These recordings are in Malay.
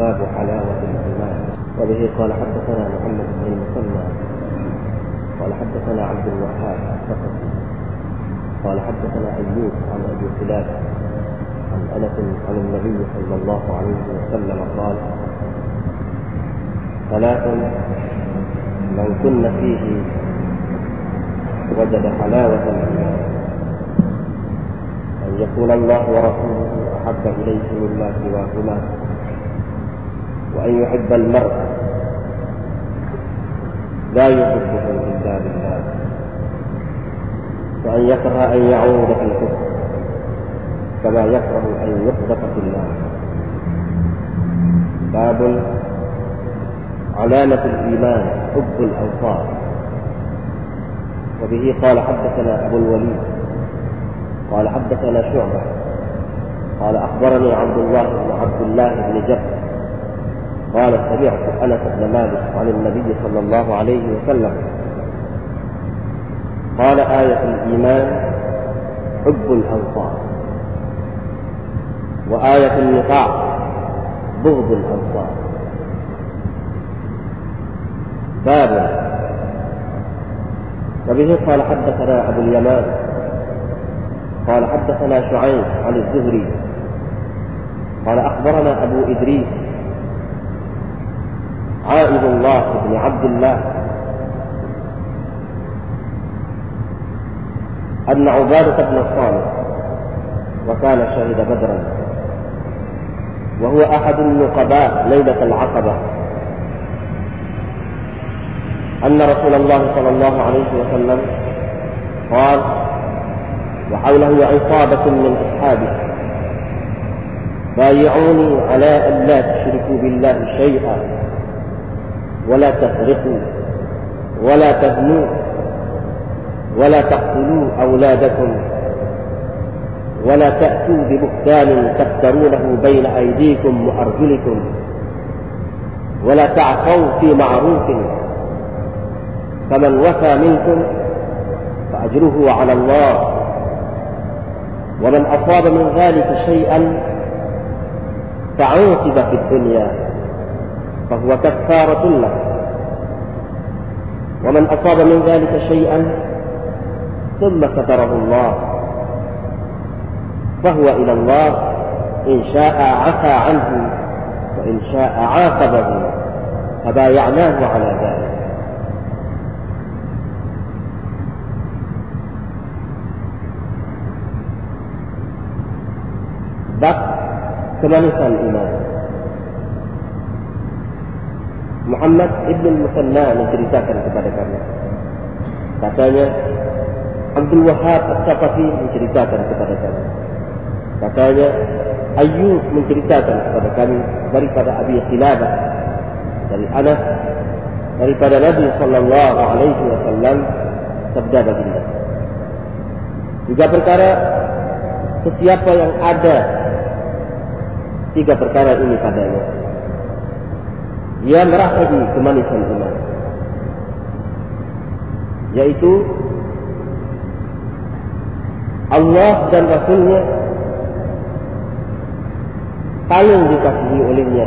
باب حلاوة الإيمان. وبه قال حدثنا محمد بن المثنى. قال حدثنا عبد الوهاب الثقفي قال حدثنا أيوب عن أبي خلاف عن أنس عن النبي صلى الله عليه وسلم قال ثلاث من كن فيه وجد حلاوة الإيمان. أن يكون الله ورسوله أحب إليه مما سواهما. وأن يحب المرء. لا يحبه إلا بالله وأن يكره أن يعود في الكفر كما يكره أن يقذف في النار باب علامة الإيمان حب الأنصار وبه قال حدثنا أبو الوليد قال حدثنا شعبة قال أخبرني عبد الله بن عبد الله بن جبر قال سمعت أنس بن مالك عن النبي صلى الله عليه وسلم قال آية الإيمان حب الأنصار وآية النفاق بغض الأنصار باب. وبه قال حدثنا أبو اليمان قال حدثنا شعيب عن الزهري قال أخبرنا أبو إدريس عائد الله بن عبد الله. أن عبادة بن الصالح وكان شهد بدرا. وهو أحد النقباء ليلة العقبة. أن رسول الله صلى الله عليه وسلم قال وحوله عصابة من أصحابه. بايعوني على أن لا تشركوا بالله شيئا. ولا تسرقوا ولا تزنوا ولا تقتلوا أولادكم ولا تأتوا ببهتان تفترونه بين أيديكم وأرجلكم ولا تعصوا في معروف فمن وفى منكم فأجره على الله ومن أصاب من ذلك شيئا فعوقب في الدنيا. فهو كفارة له. ومن أصاب من ذلك شيئا ثم ستره الله. فهو إلى الله إن شاء عفى عنه وإن شاء عاقبه. فبايعناه على ذلك. bab kemanisan iman. Muhammad ibn Musanna menceritakan kepada kami. Katanya, Abdul Wahab Al-Saqafi menceritakan kepada kami. Katanya, Ayyub menceritakan kepada kami daripada Abi Khilabah dari Anas daripada Nabi sallallahu alaihi wasallam sabda baginda. Juga perkara sesiapa yang ada tiga perkara ini padanya. Ia merasai kemanisan iman. Yaitu Allah dan Rasulnya paling dikasihi olehnya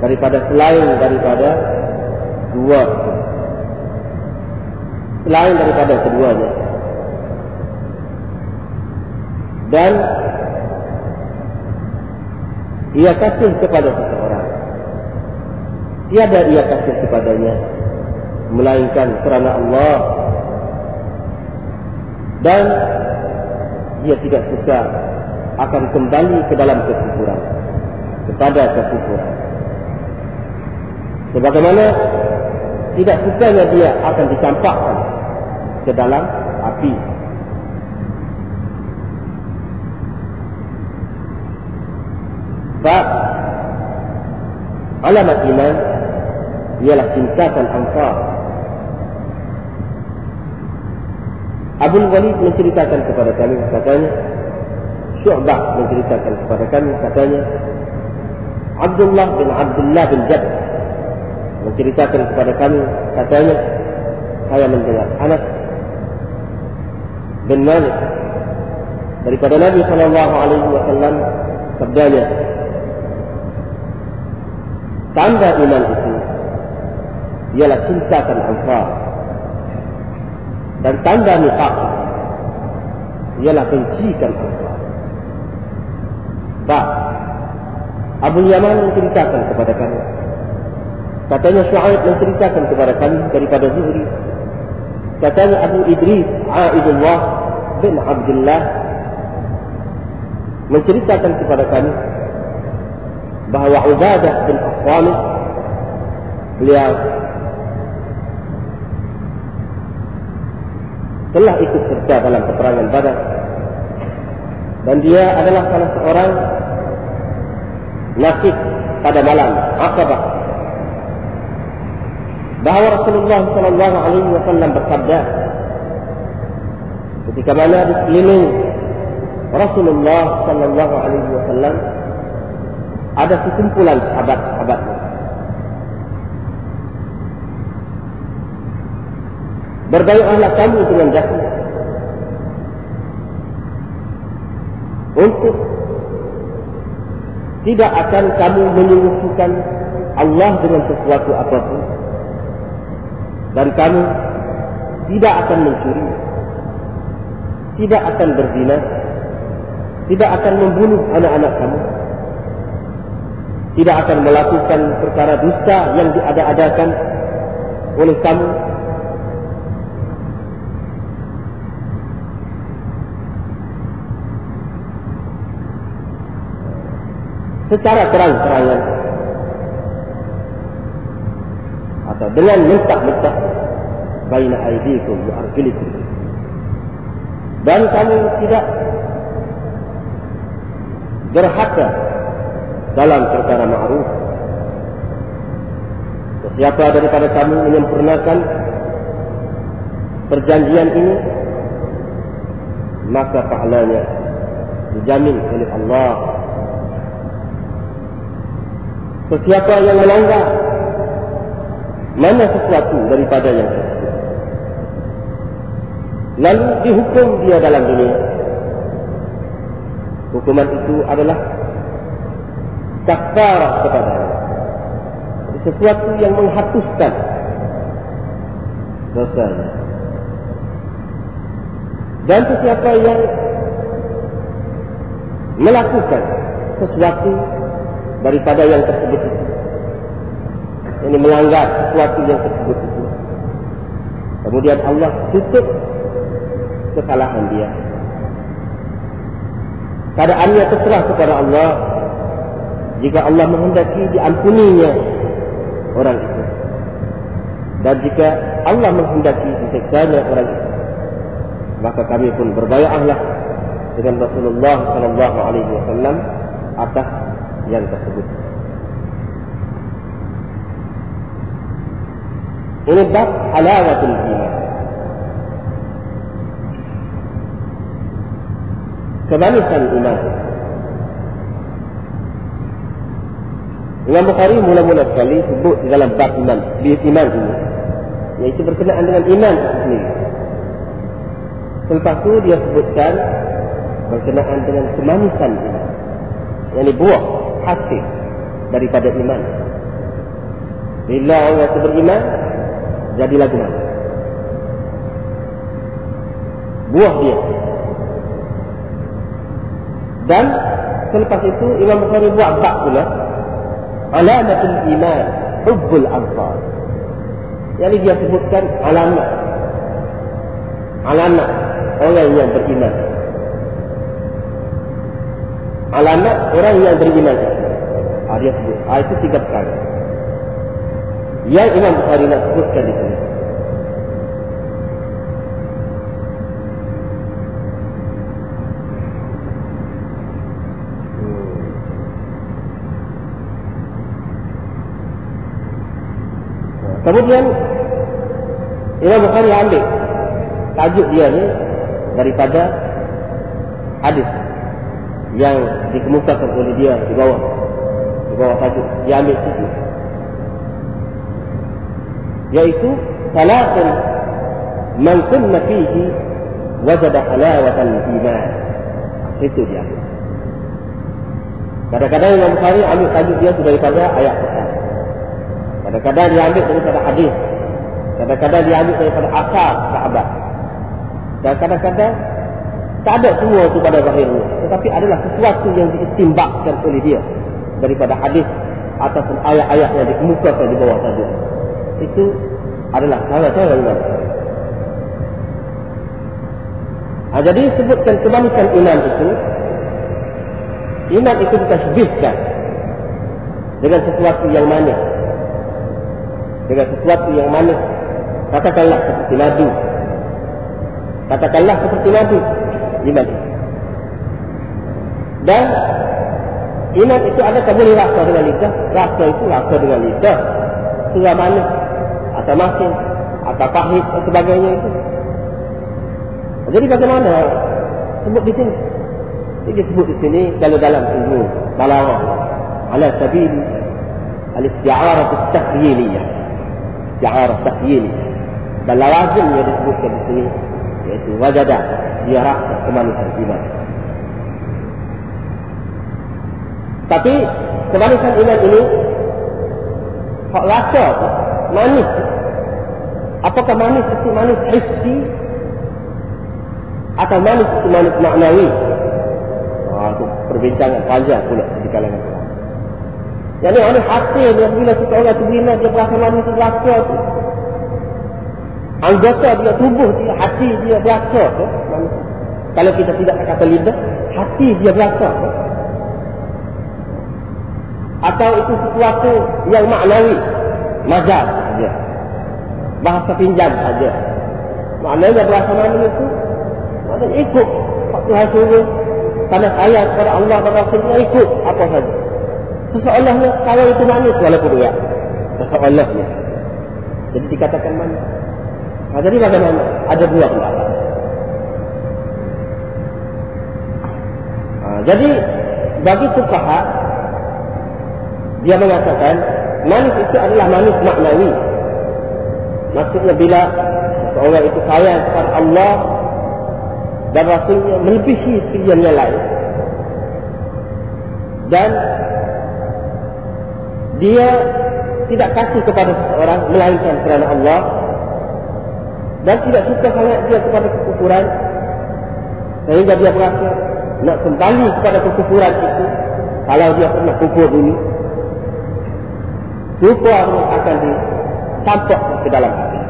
daripada selain daripada dua selain daripada keduanya dan ia kasih kepada seseorang. Tiada ia kasih kepadanya. Melainkan kerana Allah. Dan ia tidak suka akan kembali ke dalam kekufuran. Kepada kekufuran. Sebagaimana tidak sukanya dia akan dicampakkan ke dalam api Sebab alamat iman ialah tingkatan ansar. Abu Walid menceritakan kepada kami katanya Syu'bah menceritakan kepada kami katanya Abdullah bin Abdullah bin Jad menceritakan kepada kami katanya saya mendengar anak bin Malik daripada Nabi sallallahu alaihi wasallam sabdanya tanda iman itu ialah cintakan ansar dan tanda nifaq ialah bencikan ansar Bah, Abu Yaman menceritakan kepada kami. Katanya Shu'aib menceritakan kepada kami daripada Zuhri. Katanya Abu Idris Aidullah bin Abdullah menceritakan kepada kami bahawa Ubadah bin Aswamid beliau telah ikut serta dalam peperangan Badar. Dan dia adalah salah seorang nasib pada malam Aqabah bahawa Rasulullah sallallahu alaihi wasallam bersabda ketika mana di Rasulullah sallallahu alaihi wasallam ada sekumpulan sahabat-sahabat Berbaiklah kamu dengan jatuh Untuk Tidak akan kamu menyusukan Allah dengan sesuatu apapun. Dan kamu Tidak akan mencuri. Tidak akan berzina. Tidak akan membunuh anak-anak kamu. Tidak akan melakukan perkara dusta yang diada-adakan oleh kamu secara terang-terangan atau dengan mentak-mentak baina aidikum wa arjulikum dan kamu tidak berhaka dalam perkara ma'ruf. Siapa daripada kamu menyempurnakan perjanjian ini, maka pahalanya dijamin oleh Allah. Sesiapa yang melanggar mana sesuatu daripada yang tersebut. Lalu dihukum dia dalam dunia. Hukuman itu adalah kafarah kepada sesuatu yang menghapuskan dosa dan sesiapa yang melakukan sesuatu daripada yang tersebut. Itu ini melanggar sesuatu yang tersebut itu. Kemudian Allah tutup kesalahan dia. Keadaannya terserah kepada Allah. Jika Allah menghendaki diampuninya orang itu. Dan jika Allah menghendaki disiksanya orang itu. Maka kami pun berbayarlah dengan Rasulullah sallallahu alaihi wasallam atas yang tersebut ini bab halawatul iman kemanisan iman Imam Bukhari mula-mula sekali sebut di dalam bab iman, bias iman ini. Iaitu berkenaan dengan iman sendiri. Selepas itu dia sebutkan berkenaan dengan kemanisan iman. Yang buah hasil daripada iman. Bila orang itu beriman, jadilah iman. Buah dia. Dan selepas itu Imam Bukhari buat bab pula alamatul iman hubbul ansar jadi dia sebutkan alamat alamat orang yang beriman alamat orang yang beriman dia. Sebut ah, itu tiga perkara. Yang Imam Bukhari nak sebutkan di sini. Kemudian Imam Bukhari ambil tajuk dia ni daripada hadis yang dikemukakan oleh dia di bawah bawah tajuk dia ambil situ yaitu salatun man kunna fihi wajada halawatan iman itu dia kadang-kadang Imam Bukhari ambil tajuk dia daripada ayat pertama Kadang-kadang dia ambil daripada hadis. Kadang-kadang dia ambil daripada asal sahabat. Dan kadang-kadang tak ada semua itu pada zahirnya. Tetapi adalah sesuatu yang diistimbakkan oleh dia. Daripada hadis ataupun ayat-ayat yang dikemukakan di bawah saja. Itu adalah cara-cara iman. Ha, jadi sebutkan kemanisan iman itu. Iman itu ditasbihkan. Dengan sesuatu yang manis. Dengan sesuatu yang manis. Katakanlah seperti madu. Katakanlah seperti madu iman dan iman itu ada boleh rasa dengan lidah. Rasa itu rasa dengan lidah. Sudah manis atau masin atau pahit dan sebagainya itu. Jadi bagaimana? Sebut di sini. Ini sebut di sini kalau dalam ilmu balaghah. Ala sabil al-isti'arah at-takhyiliyah isti'arah takhyiliyah dan lawazim yang disebutkan di sini yaitu wajadah dia rasa kemanisan iman. Tapi kemanisan iman ini hak rasa manis. Apakah manis itu manis hissi atau manis itu manis maknawi? Ah, itu perbincangan panjang pula di kalangan. Jadi orang hati dia bila kita orang tu bila dia berasa manis rasa tu anggota dia tubuh dia hati dia berasa tu kalau kita tidak kata lidah hati dia berasa tu atau itu sesuatu yang maknawi. Majaz saja. Bahasa pinjam saja. Maknanya berasa mana itu? Maknanya ikut. Tuhan suruh pada ayat kepada Allah dan Rasulnya ikut. Apa saja. Seseorangnya kalau itu manis walaupun dia. Seseorangnya jadi dikatakan manis. Nah, jadi bagaimana? Ada dua pendapat. Nah, jadi bagi fukaha dia mengatakan manis itu adalah manis maknawi. Maksudnya bila seorang itu sayang kepada Allah dan Rasulnya melebihi sekalian yang lain. Dan dia tidak kasih kepada seseorang melainkan kerana Allah dan tidak suka sangat dia kepada kekufuran sehingga dia berasa nak kembali kepada kekufuran itu kalau dia pernah kufur dulu kufur akan ditampak ke dalam hati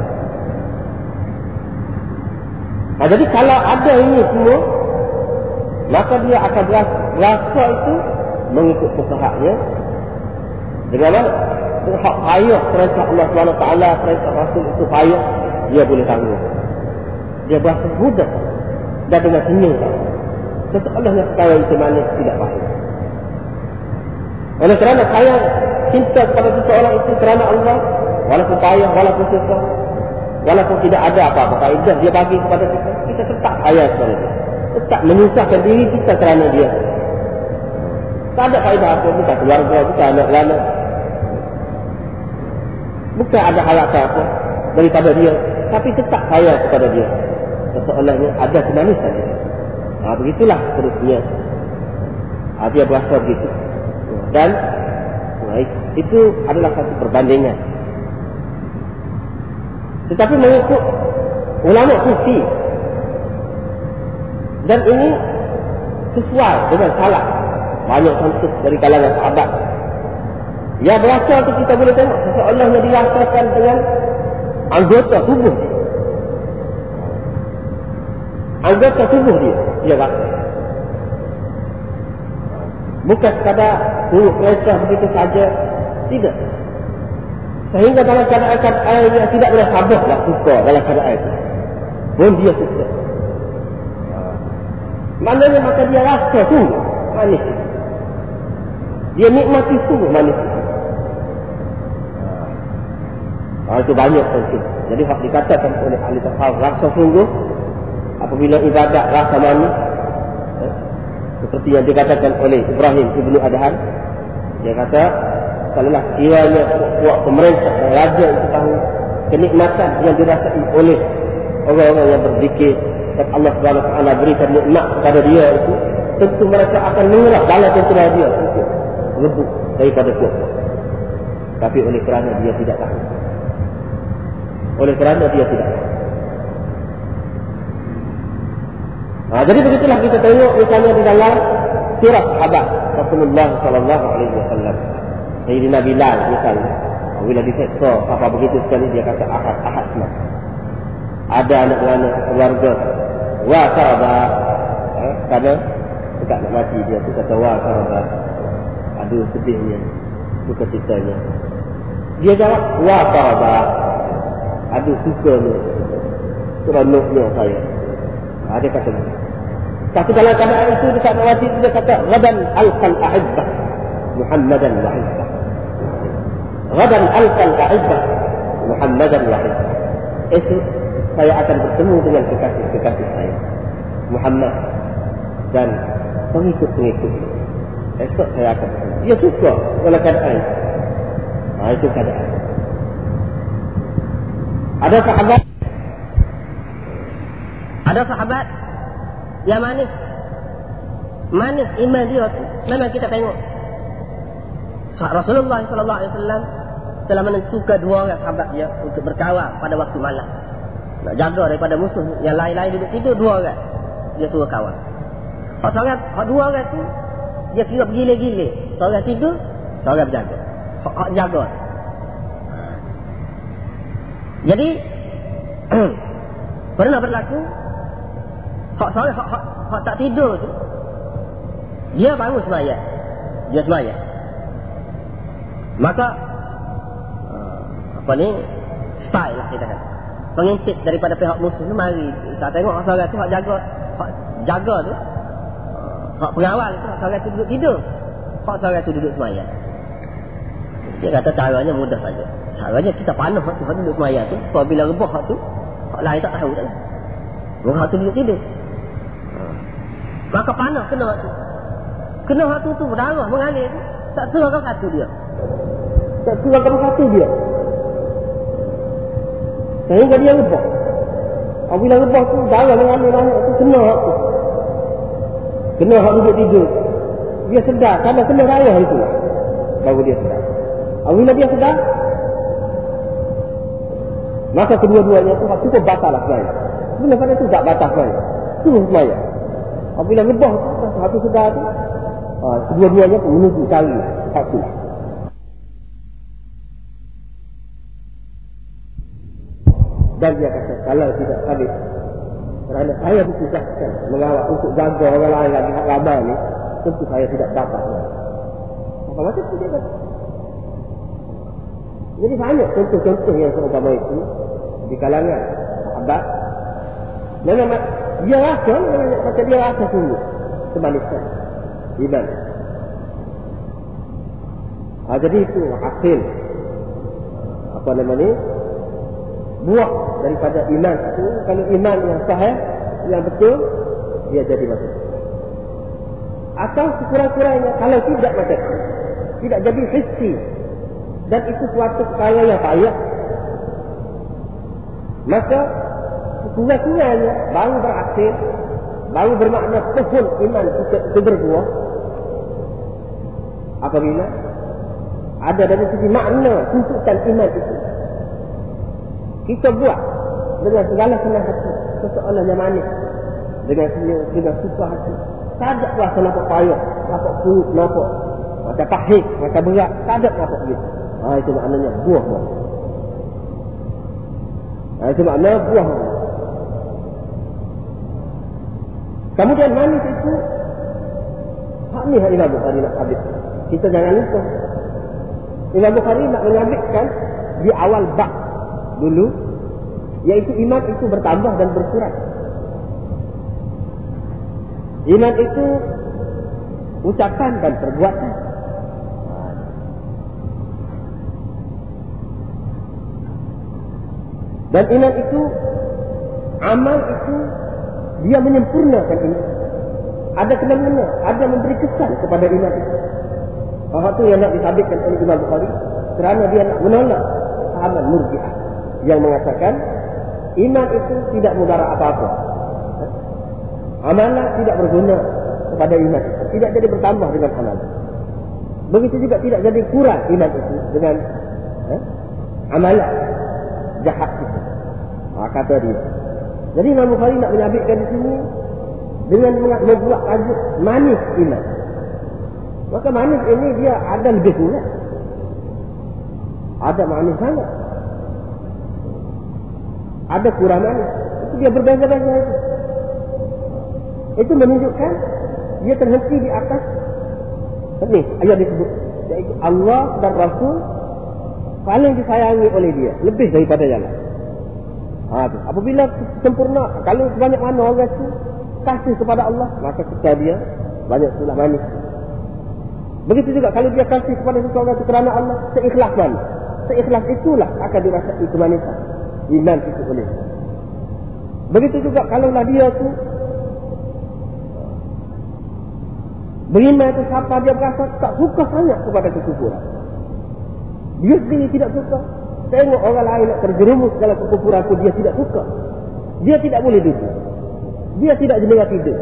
nah, jadi kalau ada ini semua maka dia akan berasa, itu mengikut kesahaknya dengan mana? hak payah perintah Allah SWT perintah Rasul itu payah dia boleh tanggung. Dia berasa mudah dan dengan senyum tak. Seseorang yang sekarang itu manis tidak faham. Oleh kerana saya cinta kepada seseorang itu kerana Allah, walaupun payah, walaupun susah, walaupun tidak ada apa-apa kaedah dia bagi kepada kita, kita tetap payah kepada dia. Tetap menyusahkan diri kita kerana dia. Tak ada kaedah apa, bukan keluarga, bukan anak-anak. Bukan ada harapan apa daripada dia tapi tetap kaya kepada dia. Seolah-olahnya ada kemanisan dia. Ha, begitulah terusnya. Ha, dia berasa begitu. Dan ha, itu adalah satu perbandingan. Tetapi mengikut ulama sufi. Dan ini sesuai dengan salah. Banyak contoh dari kalangan sahabat. Ya berasa itu kita boleh tengok. Seolah-olahnya dirasakan dengan anggota tubuh dia. Anggota tubuh dia, dia rasa. Bukan sekadar tubuh kereta begitu saja. Tidak. Sehingga dalam keadaan air dia tidak boleh sabar lah suka dalam keadaan itu. Pun dia suka. Maknanya maka dia rasa sungguh manis. Dia nikmati sungguh manis. Ha, itu banyak penting. Jadi hak dikatakan oleh ahli tasawuf rasa sungguh apabila ibadat rasa manis eh, seperti yang dikatakan oleh Ibrahim ibnu Adhan dia kata kalaulah kiranya kuat pemerintah dan raja itu tahu kenikmatan yang dirasai oleh orang-orang yang berzikir dan Allah Taala berikan nikmat kepada dia itu tentu mereka akan mengerah bala tentera dia untuk rebut daripada kuat Tapi oleh kerana dia tidak tahu. Oleh kerana dia tidak tahu. Ha, jadi begitulah kita tengok misalnya di dalam sirah sahabat Rasulullah sallallahu alaihi wasallam. Sayyidina Bilal misalnya. Bila diseksa, apa begitu sekali dia kata ahad ahad semua. Ada anak-anak keluarga. Wah, sahabat. Ha, kerana dekat nak mati dia tu kata wah sahabat. Aduh sedihnya. Suka ceritanya. Dia jawab, wah sahabat. Aduh suka ni. Seronoknya saya. Ada kata ni. Tapi dalam keadaan itu dekat nak mati dia kata gadan alqal ahibbah Muhammadan wa ahibbah. Gadan alqal ahibbah Muhammadan wa ahibbah. Esok saya akan bertemu dengan kekasih-kekasih saya. Muhammad dan pengikut-pengikut. Esok saya akan bertemu. Dia suka oleh keadaan. Nah, itu keadaan. Ada sahabat ada sahabat yang manis. Manis iman dia tu. Memang kita tengok. Rasulullah sallallahu alaihi wasallam telah menentukan dua orang sahabat dia untuk berkawal pada waktu malam. Nak jaga daripada musuh yang lain-lain duduk tidur dua orang. Dia suruh kawal. Hak seorang, hak dua orang tu dia kira bergile-gile. Seorang tidur, seorang berjaga. Hak, hak jaga. Jadi pernah berlaku Hak saya hak, hak, hak tak tidur tu. Dia bangun semaya. Dia semaya. Maka apa ni? Style lah kita kata. Pengintip daripada pihak musuh tu mari. Tak tengok hak seorang tu hak jaga. Hak jaga tu. Uh, hak pengawal tu hak seorang tu duduk tidur. Hak seorang tu duduk semaya. Dia kata caranya mudah saja. Caranya kita panah hak tu hak duduk semaya tu. Apabila rebah hak tu. Hak lain tak tahu tak lah. Hak tu duduk tidur. Maka panah kena waktu. Kena waktu tu berdarah mengalir tu. Tak serahkan satu dia. Tak serahkan satu dia. Sehingga dia rebah. Apabila rebah tu darah mengalir banyak tu kena waktu. Kena waktu duduk tidur. Dia sedar. Karena kena raya itu. Baru dia sedar. Apabila dia sedar. Maka kedua-duanya tu cukup batal lah sebenarnya. Sebenarnya pada tu tak batal sebenarnya. Terus sebenarnya. Apabila rebah tu, satu sedar tu, ha, kedua-duanya pun menuju cari satu. Dan dia kata, kalau tidak habis, kerana saya disusahkan mengawal untuk jaga orang lain lagi hak lama ni, tentu saya tidak dapat. Apa macam tu dia kata? Jadi banyak contoh-contoh yang seumpama itu di kalangan sahabat. Memang dia rasa macam dia rasa sungguh kemanisan iman ha, jadi itu hasil apa nama ni buah daripada iman. Itu kalau iman yang sahih yang betul dia jadi macam atau sekurang-kurangnya kalau tidak macam tidak jadi hissi dan itu suatu perkara yang payah. Maka kurang-kurangnya baru berhasil baru bermakna pohon iman kita, kita berbuah apabila ada dari segi makna tuntutan iman itu. Kita buat dengan segala senang hati. Seseorang yang manis. Dengan senyum dengan suka hati. Rasa nampak payah nampak kurut nampak macam pahit macam berat. Tak ada nampak begitu. Ha, itu maknanya buah buah ha, itu makna buah Kemudian manis itu hak ni hak Imam Bukhari nak habis. Kita jangan lupa. Imam Bukhari nak menyabitkan di awal bab dulu yaitu iman itu bertambah dan berkurang. Iman itu ucapan dan perbuatan. Dan iman itu amal itu dia menyempurnakan ini. Ada kena-mena, ada memberi kesan kepada iman itu. Bahawa itu yang nak disabitkan oleh Imam Bukhari. Kerana dia nak menolak sahabat murjiah. Yang mengatakan, iman itu tidak mudarat apa-apa. Amalan tidak berguna kepada iman itu. Tidak jadi bertambah dengan amalan. Begitu juga tidak jadi kurang iman itu dengan Eh? Amalan jahat kita. Ha, kata dia. Jadi Imam Bukhari nak menyabitkan di sini dengan membuat tajuk manis iman. Maka manis ini dia ada lebih pula. Ada manis sangat. Ada kurang manis. Itu dia berbeza-beza itu. Itu menunjukkan dia terhenti di atas ini ayat disebut iaitu Allah dan Rasul paling disayangi oleh dia lebih daripada yang lain. Ha, apabila sempurna kalau sebanyak mana orang itu kasih kepada Allah maka kita dia banyak sulah manis. Begitu juga kalau dia kasih kepada seseorang itu kerana Allah seikhlas mana. Seikhlas itulah akan dirasai kemanisan iman itu oleh. Begitu juga kalau dia itu Beriman itu siapa dia berasa tak suka sangat kepada kekufuran. Dia sendiri tidak suka. Tengok orang lain nak terjerumus dalam kekufuran itu dia tidak suka. Dia tidak boleh duduk. Dia tidak jenayah tidur.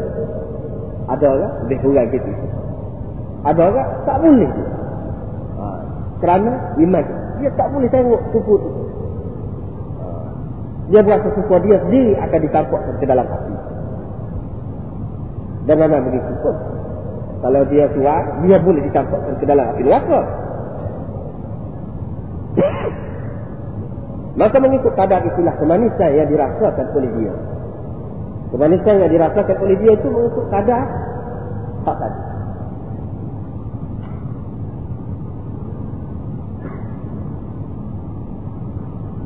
Ada orang lebih kurang gitu. Ada orang tak boleh. Ha. Kerana iman. Dia tak boleh tengok kufur itu. Dia berasa sesuatu dia sendiri akan ditampak ke dalam hati. Dan memang begitu pun. Kalau dia kuat, dia boleh dicampurkan ke dalam api neraka. Maka mengikut kadar itulah kemanisan yang dirasakan oleh dia. Kemanisan yang dirasakan oleh dia itu mengikut kadar tak tadi.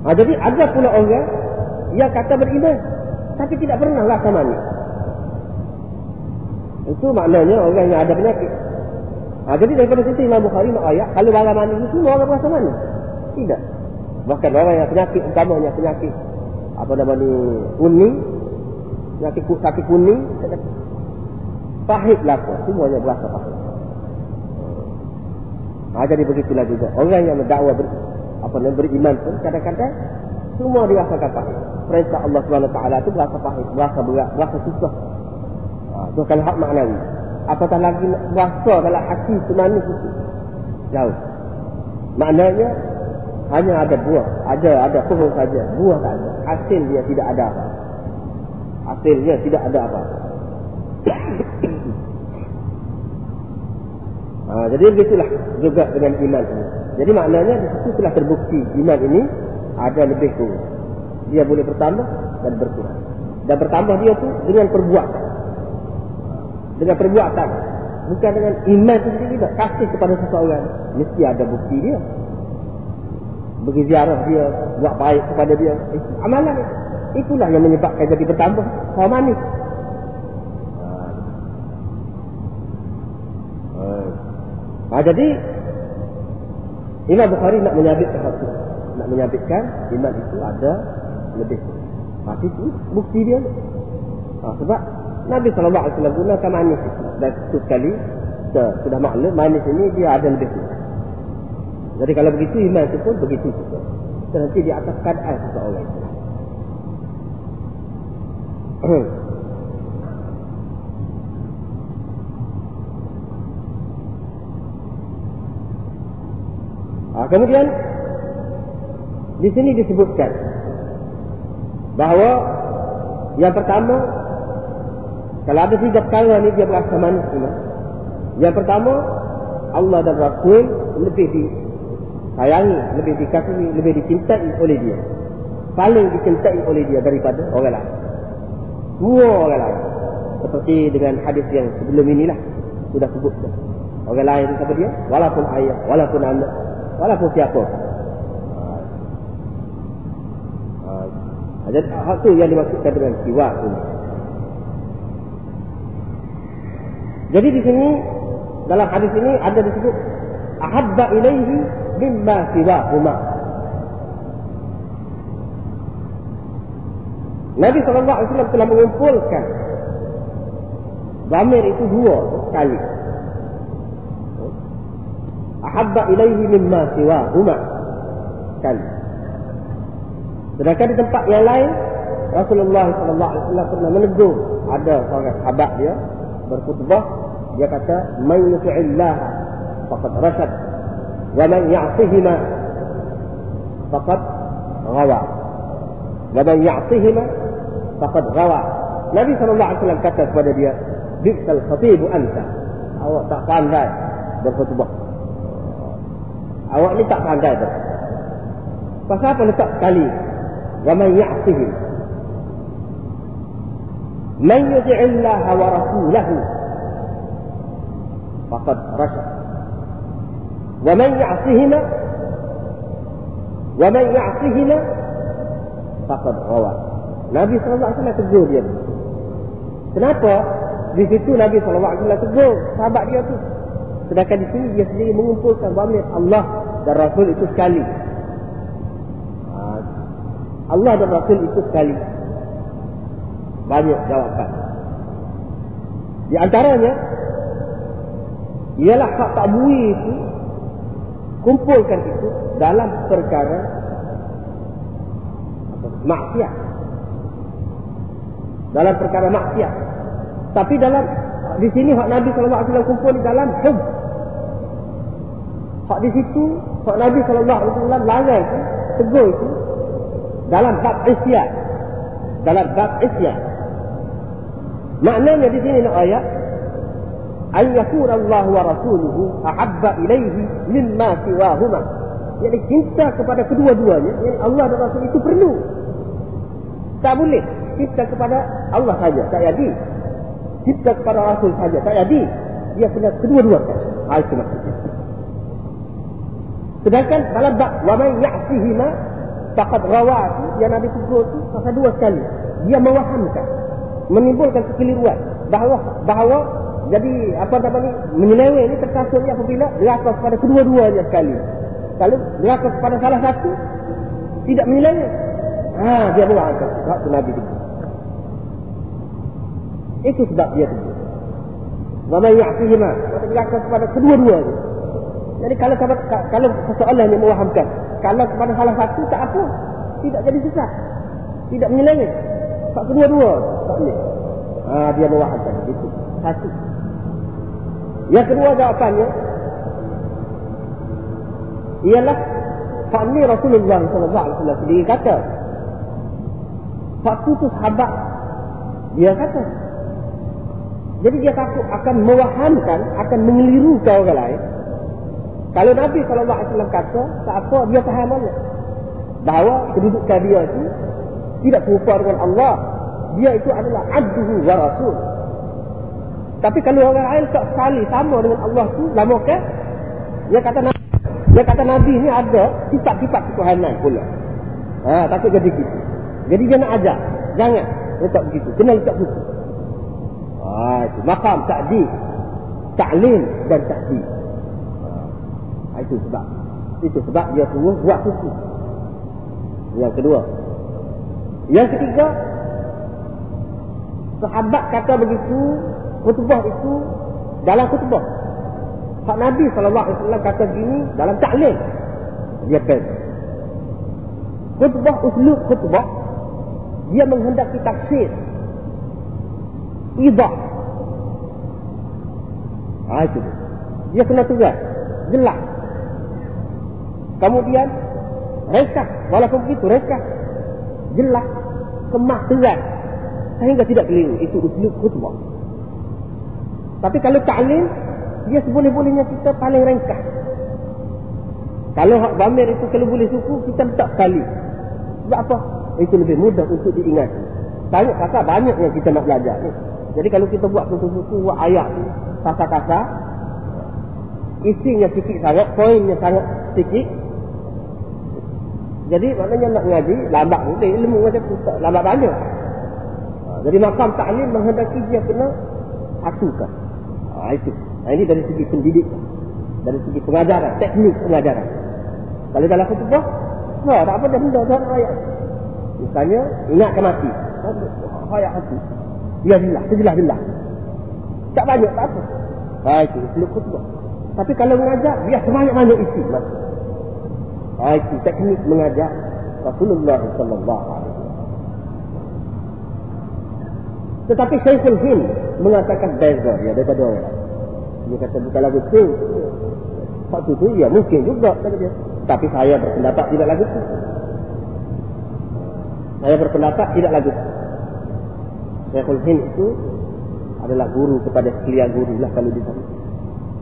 Ha, jadi ada pula orang yang kata beriman tapi tidak pernah rasa manis. Itu maknanya orang yang ada penyakit. Ha, jadi daripada situ Imam Bukhari ayat, kalau barang mani itu semua orang berasa mani. Tidak. Bahkan orang yang penyakit, utamanya penyakit, apa nama ni, kuning, penyakit kaki kuning, pahit lah pun, semuanya berasa pahit. Ha, jadi begitulah juga. Orang yang mendakwa ber, apa nama, beriman pun, kadang-kadang, semua dirasakan pahit. Perintah Allah SWT itu berasa pahit, berasa berat, berasa susah. Itu kalau hak maknawi. Apatah lagi rasa dalam hati semanis itu. Jauh. Maknanya hanya ada buah. Ada, ada pohon saja. Buah tak ada. Hasil dia tidak ada apa. Hasilnya tidak ada apa. ha, jadi begitulah juga dengan iman ini. Jadi maknanya di situ telah terbukti iman ini ada lebih kurang. Dia boleh bertambah dan berkurang. Dan bertambah dia tu dengan perbuatan. Dengan perbuatan. Bukan dengan iman itu sendiri tak kasih kepada seseorang mesti ada bukti dia. Bagi ziarah dia buat baik kepada dia. Itu amalan itulah yang menyebabkan jadi bertambah. Kau manis. Ha, jadi Imam Bukhari nak menyabitkan satu nak menyabitkan iman itu ada lebih ha, itu bukti dia ha, sebab Nabi SAW gunakan manis itu. Dan itu sekali, sudah maklum, manis ini dia ada lebih. Jadi kalau begitu, iman itu pun begitu juga. Nanti di atas keadaan seseorang itu. kemudian, di sini disebutkan bahawa yang pertama kalau ada tiga perkara ni dia berasa manis semua. Yang pertama, Allah dan Rasul lebih disayangi, lebih dikasihi, lebih dicintai oleh dia. Paling dicintai oleh dia daripada orang lain. Semua orang lain. Seperti dengan hadis yang sebelum inilah. Sudah sebut. Orang lain siapa dia? Walaupun ayah, walaupun anak, walaupun siapa. Jadi hak tu yang dimaksudkan dengan siwak ini. Jadi di sini dalam hadis ini ada disebut ahabba ilaihi mimma siwahuma. Nabi SAW telah mengumpulkan Zamir itu dua kali. Ahabba ilaihi mimma siwahuma. Kali. Sedangkan di tempat yang lain Rasulullah SAW pernah menegur ada seorang sahabat dia berkhutbah dia kata man yuti'illah faqad rasad wa man ya'sihima faqad ghawa. Wa man ya'tihima faqad ghawa. Nabi sallallahu alaihi wasallam kata kepada dia, "Bi'sal khatib anta." Awak tak pandai berkhutbah. Awak ni tak pandai ber. Pasal apa letak sekali? Wa man ya'tihim. Man yuti'illah wa rasulahu faqad rasyad. Wa man ya'tihima wa man ya'tihima faqad ghawa. Nabi sallallahu alaihi wasallam tegur dia. Kenapa? Di situ Nabi sallallahu alaihi wasallam tegur sahabat dia tu. Sedangkan di sini dia sendiri mengumpulkan bahawa Allah dan Rasul itu sekali. Ha, Allah dan Rasul itu sekali. Banyak jawapan. Di antaranya, ialah hak tabui itu, kumpulkan itu dalam perkara maksiat. Dalam perkara maksiat. Tapi dalam di sini hak Nabi wasallam kumpul di dalam hub. Hak di situ hak Nabi sallallahu alaihi wasallam larang itu, tegur itu dalam bab isyan. Dalam bab isyan. Maknanya di sini nak ayat an yakuna Allah wa rasuluhu ahabba ilaihi mimma siwahuma. Jadi cinta kepada kedua-duanya, yang Allah dan Rasul itu perlu. Tak boleh cinta kepada Allah saja, tak jadi cinta kepada Rasul saja. Tak jadi. Dia kena kedua-dua. Ha, itu maksudnya. Sedangkan dalam bak wa man ya'sihima faqad rawatu yang Nabi tegur itu pasal dua sekali. Dia mewahamkan menimbulkan kekeliruan bahawa bahawa jadi apa nama ni menyeleweng ini terkasutnya apabila berlaku kepada kedua-duanya sekali. Kalau berlaku kepada salah satu tidak menyeleweng. Ha, dia mewahamkan. Waktu Nabi tegur. Itu sebab dia tegur. Wa man ya'tihima. Berlaku kepada kedua-duanya. Jadi kalau kalau seseorang yang memahamkan, kalau kepada salah satu tak apa, tidak jadi sesat. Tidak menyeleweng. Tak kedua-dua. Tak boleh. Ha, dia memahamkan. Itu. Satu. Yang kedua jawapannya, ialah Pak ni Rasulullah SAW sendiri kata, Waktu tu sahabat, dia kata, jadi dia takut akan mewahamkan, akan mengelirukan orang lain. Kalau Nabi SAW kata, tak apa, dia faham mana. Bahawa kedudukan dia itu tidak serupa dengan Allah. Dia itu adalah abduhu wa rasul. Tapi kalau orang lain tak sekali sama dengan Allah itu, lama ke? Dia kata Nabi, dia kata Nabi ini ada sifat-sifat ketuhanan pula. Ha, takut jadi gitu. Jadi dia nak ajar. Jangan. Dia tak begitu. Kena letak buku. Ha, itu. Makam takdi. Ta'lim dan takdi. Itu sebab. Itu sebab dia suruh buat suku. Yang kedua. Yang ketiga. Sahabat kata begitu. Kutubah itu. Dalam kutubah. Pak Nabi SAW kata begini. Dalam ta'lim. Dia kata. Kutubah uslub kutubah. Dia menghendaki taksir idah. Ha, itu dia. Dia kena tegas. Jelas. Kemudian, rekas. Walaupun begitu, rekas. Jelas. Kemas tegas. Sehingga tidak keliru. Itu uslub khutbah. Tapi kalau ta'lim, dia seboleh-bolehnya kita paling ringkas. Kalau hak bamir itu kalau boleh suku, kita letak sekali. Sebab apa? Itu lebih mudah untuk diingat. Banyak kata banyak yang kita nak belajar ni. Jadi kalau kita buat buku-buku, buat ayat kasar-kasar, isinya sikit sangat, poinnya sangat sikit. Jadi maknanya nak ngaji, lambat boleh ilmu macam tu, lambat banyak. Ha, jadi makam taklim menghendaki dia kena satukan. Ha, itu. Ha, ini dari segi pendidikan. Dari segi pengajaran, teknik pengajaran. Kalau dalam kutubah, no, tak apa dah benda, dah ayat. Misalnya, ingatkan mati. Ayat hati. Ya billah, sejelah billah. Tak banyak, tak apa. Baik, itu seluk khutbah. Tapi kalau mengajar, biar sebanyak-banyak isi. Itu teknik mengajar Rasulullah sallallahu alaihi Tetapi Syekhul Hind mengatakan beza ya daripada orang. Dia kata bukan lagu tu. Waktu tu ya mungkin juga kata dia. Tapi saya berpendapat tidak lagu itu. Saya berpendapat tidak lagu itu. Syekhul Hind itu adalah guru kepada sekalian guru lah kalau di sana.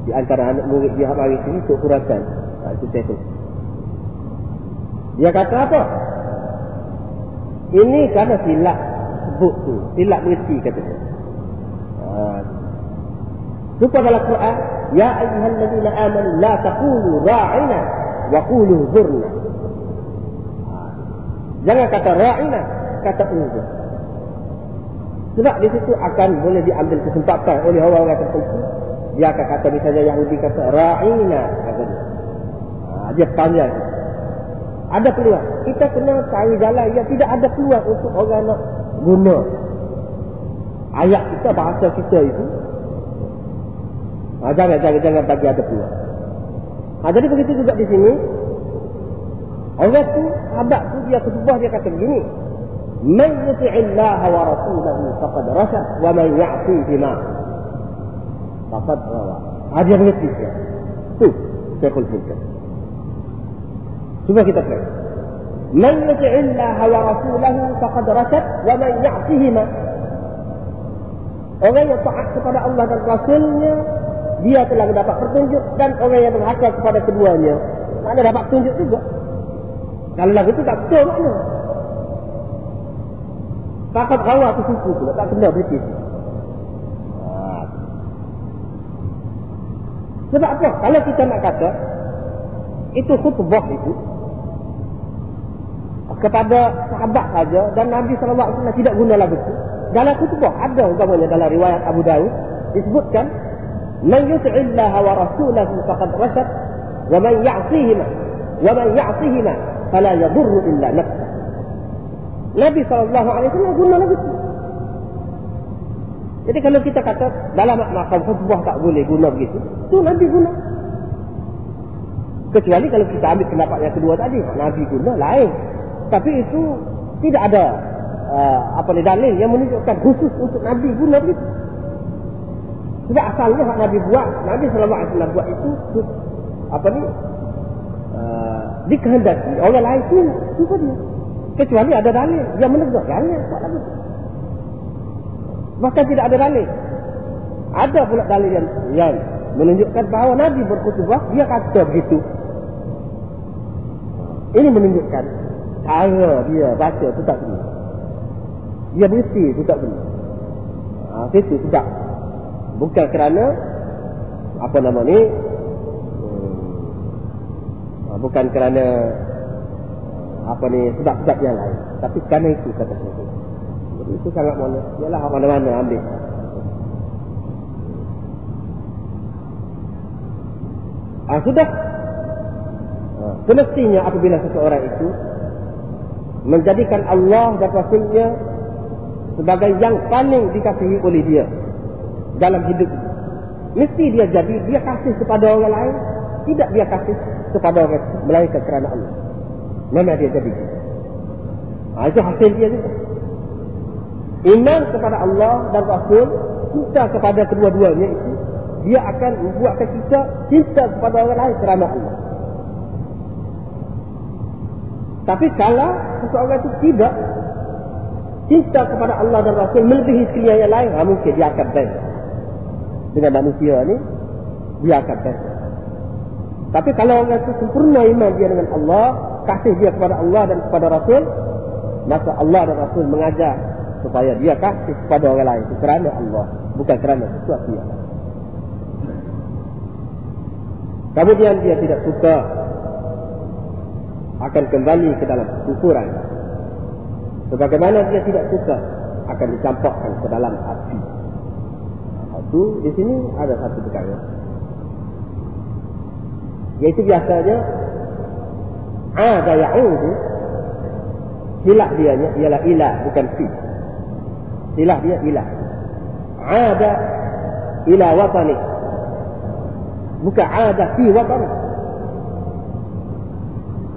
Di antara anak murid dia hari ini untuk kurasan. Itu Syekhul Dia kata apa? Ini kerana silap sebut tu. Silap mengerti kata dia. Ha. Supaya dalam Quran. Ya ayuhal ladina aman la taqulu ra'ina wa qulu zurna. Ha. Jangan kata ra'ina. Kata unzur. Sebab di situ akan boleh diambil kesempatan oleh orang-orang tertentu. Dia akan kata misalnya Yahudi kata ra'ina. Kata dia. Ha, dia panjang ada peluang. Kita kena cari jalan yang tidak ada peluang untuk orang nak guna. Ayat kita, bahasa kita itu. Ha, jangan, jangan, jangan bagi ada peluang. Ha, jadi begitu juga di sini. Orang tu, sahabat tu, dia kesubah, dia kata begini. Man yuti'illah wa rasulahu faqad rasyat wa man ya'fi bima. Faqad rawa. Ha, dia mengerti. Tu, saya kulturkan. Cuba kita try. Man yuti'illah wa rasulahu faqad rasyad wa man ya'tihima. Orang yang taat kepada Allah dan Rasulnya, dia telah mendapat petunjuk dan orang yang berhakal kepada keduanya, mana dapat petunjuk juga. Kalau lagu itu tak betul makna. Takut hawa tu suku pula, tak kena berikut. Ah. Sebab apa? Kalau kita nak kata, itu khutbah itu, kepada sahabat saja dan Nabi SAW tidak guna lagu itu. Dalam khutbah ada umpamanya dalam riwayat Abu Dawud disebutkan man yuti'illaha wa rasulahu faqad rashad wa man ya'sihima wa man ya'sihima fala yadurru illa nafsah Nabi SAW guna lagu itu. Jadi kalau kita kata dalam makam khutbah tak boleh guna begitu, itu Nabi guna. Kecuali kalau kita ambil pendapat yang kedua tadi, Nabi guna lain. Tapi itu tidak ada uh, apa ni dalil yang menunjukkan khusus untuk Nabi guna begitu. Sebab asalnya hak Nabi buat, Nabi SAW buat itu, apa ni, uh, dikehendaki oleh lain itu, itu saja. Kecuali ada dalil yang menegur. Jangan buat lagu. Bahkan tidak ada dalil. Ada pula dalil yang, yang menunjukkan bahawa Nabi berkutubah, dia kata begitu. Ini menunjukkan cara dia baca itu tak benar. Dia mesti itu tak benar. Ha, itu tidak. Bukan kerana apa nama ni hmm, ha, bukan kerana apa ni sebab-sebab yang lain. Tapi kerana itu kata saya. Jadi itu sangat mana. Ialah mana-mana ambil. Ah, sudah. Ah, semestinya apabila seseorang itu menjadikan Allah dan Rasulnya sebagai yang paling dikasihi oleh dia dalam hidup. Mesti dia jadi, dia kasih kepada orang lain. Tidak dia kasih kepada orang lain. Melainkan kerana Allah. Mana dia jadi? Ha, itu hasil dia juga. Iman kepada Allah dan Rasul, cinta kepada kedua-duanya itu, dia akan membuatkan kita cinta kepada orang lain kerana Allah. Tapi kalau seseorang itu tidak cinta kepada Allah dan Rasul melebihi sekalian yang lain, ha, mungkin dia akan beza. Dengan manusia ni, dia akan beza. Tapi kalau orang itu sempurna iman dia dengan Allah, kasih dia kepada Allah dan kepada Rasul, maka Allah dan Rasul mengajar supaya dia kasih kepada orang lain itu kerana Allah, bukan kerana sesuatu yang lain. Kemudian dia tidak suka akan kembali ke dalam kufuran. Sebagaimana dia tidak suka akan dicampakkan ke dalam api. Itu di sini ada satu perkara. Yaitu biasanya ada ya'udu silah dia ialah ilah bukan fi silah dia ilah ada ila watani bukan ada fi watani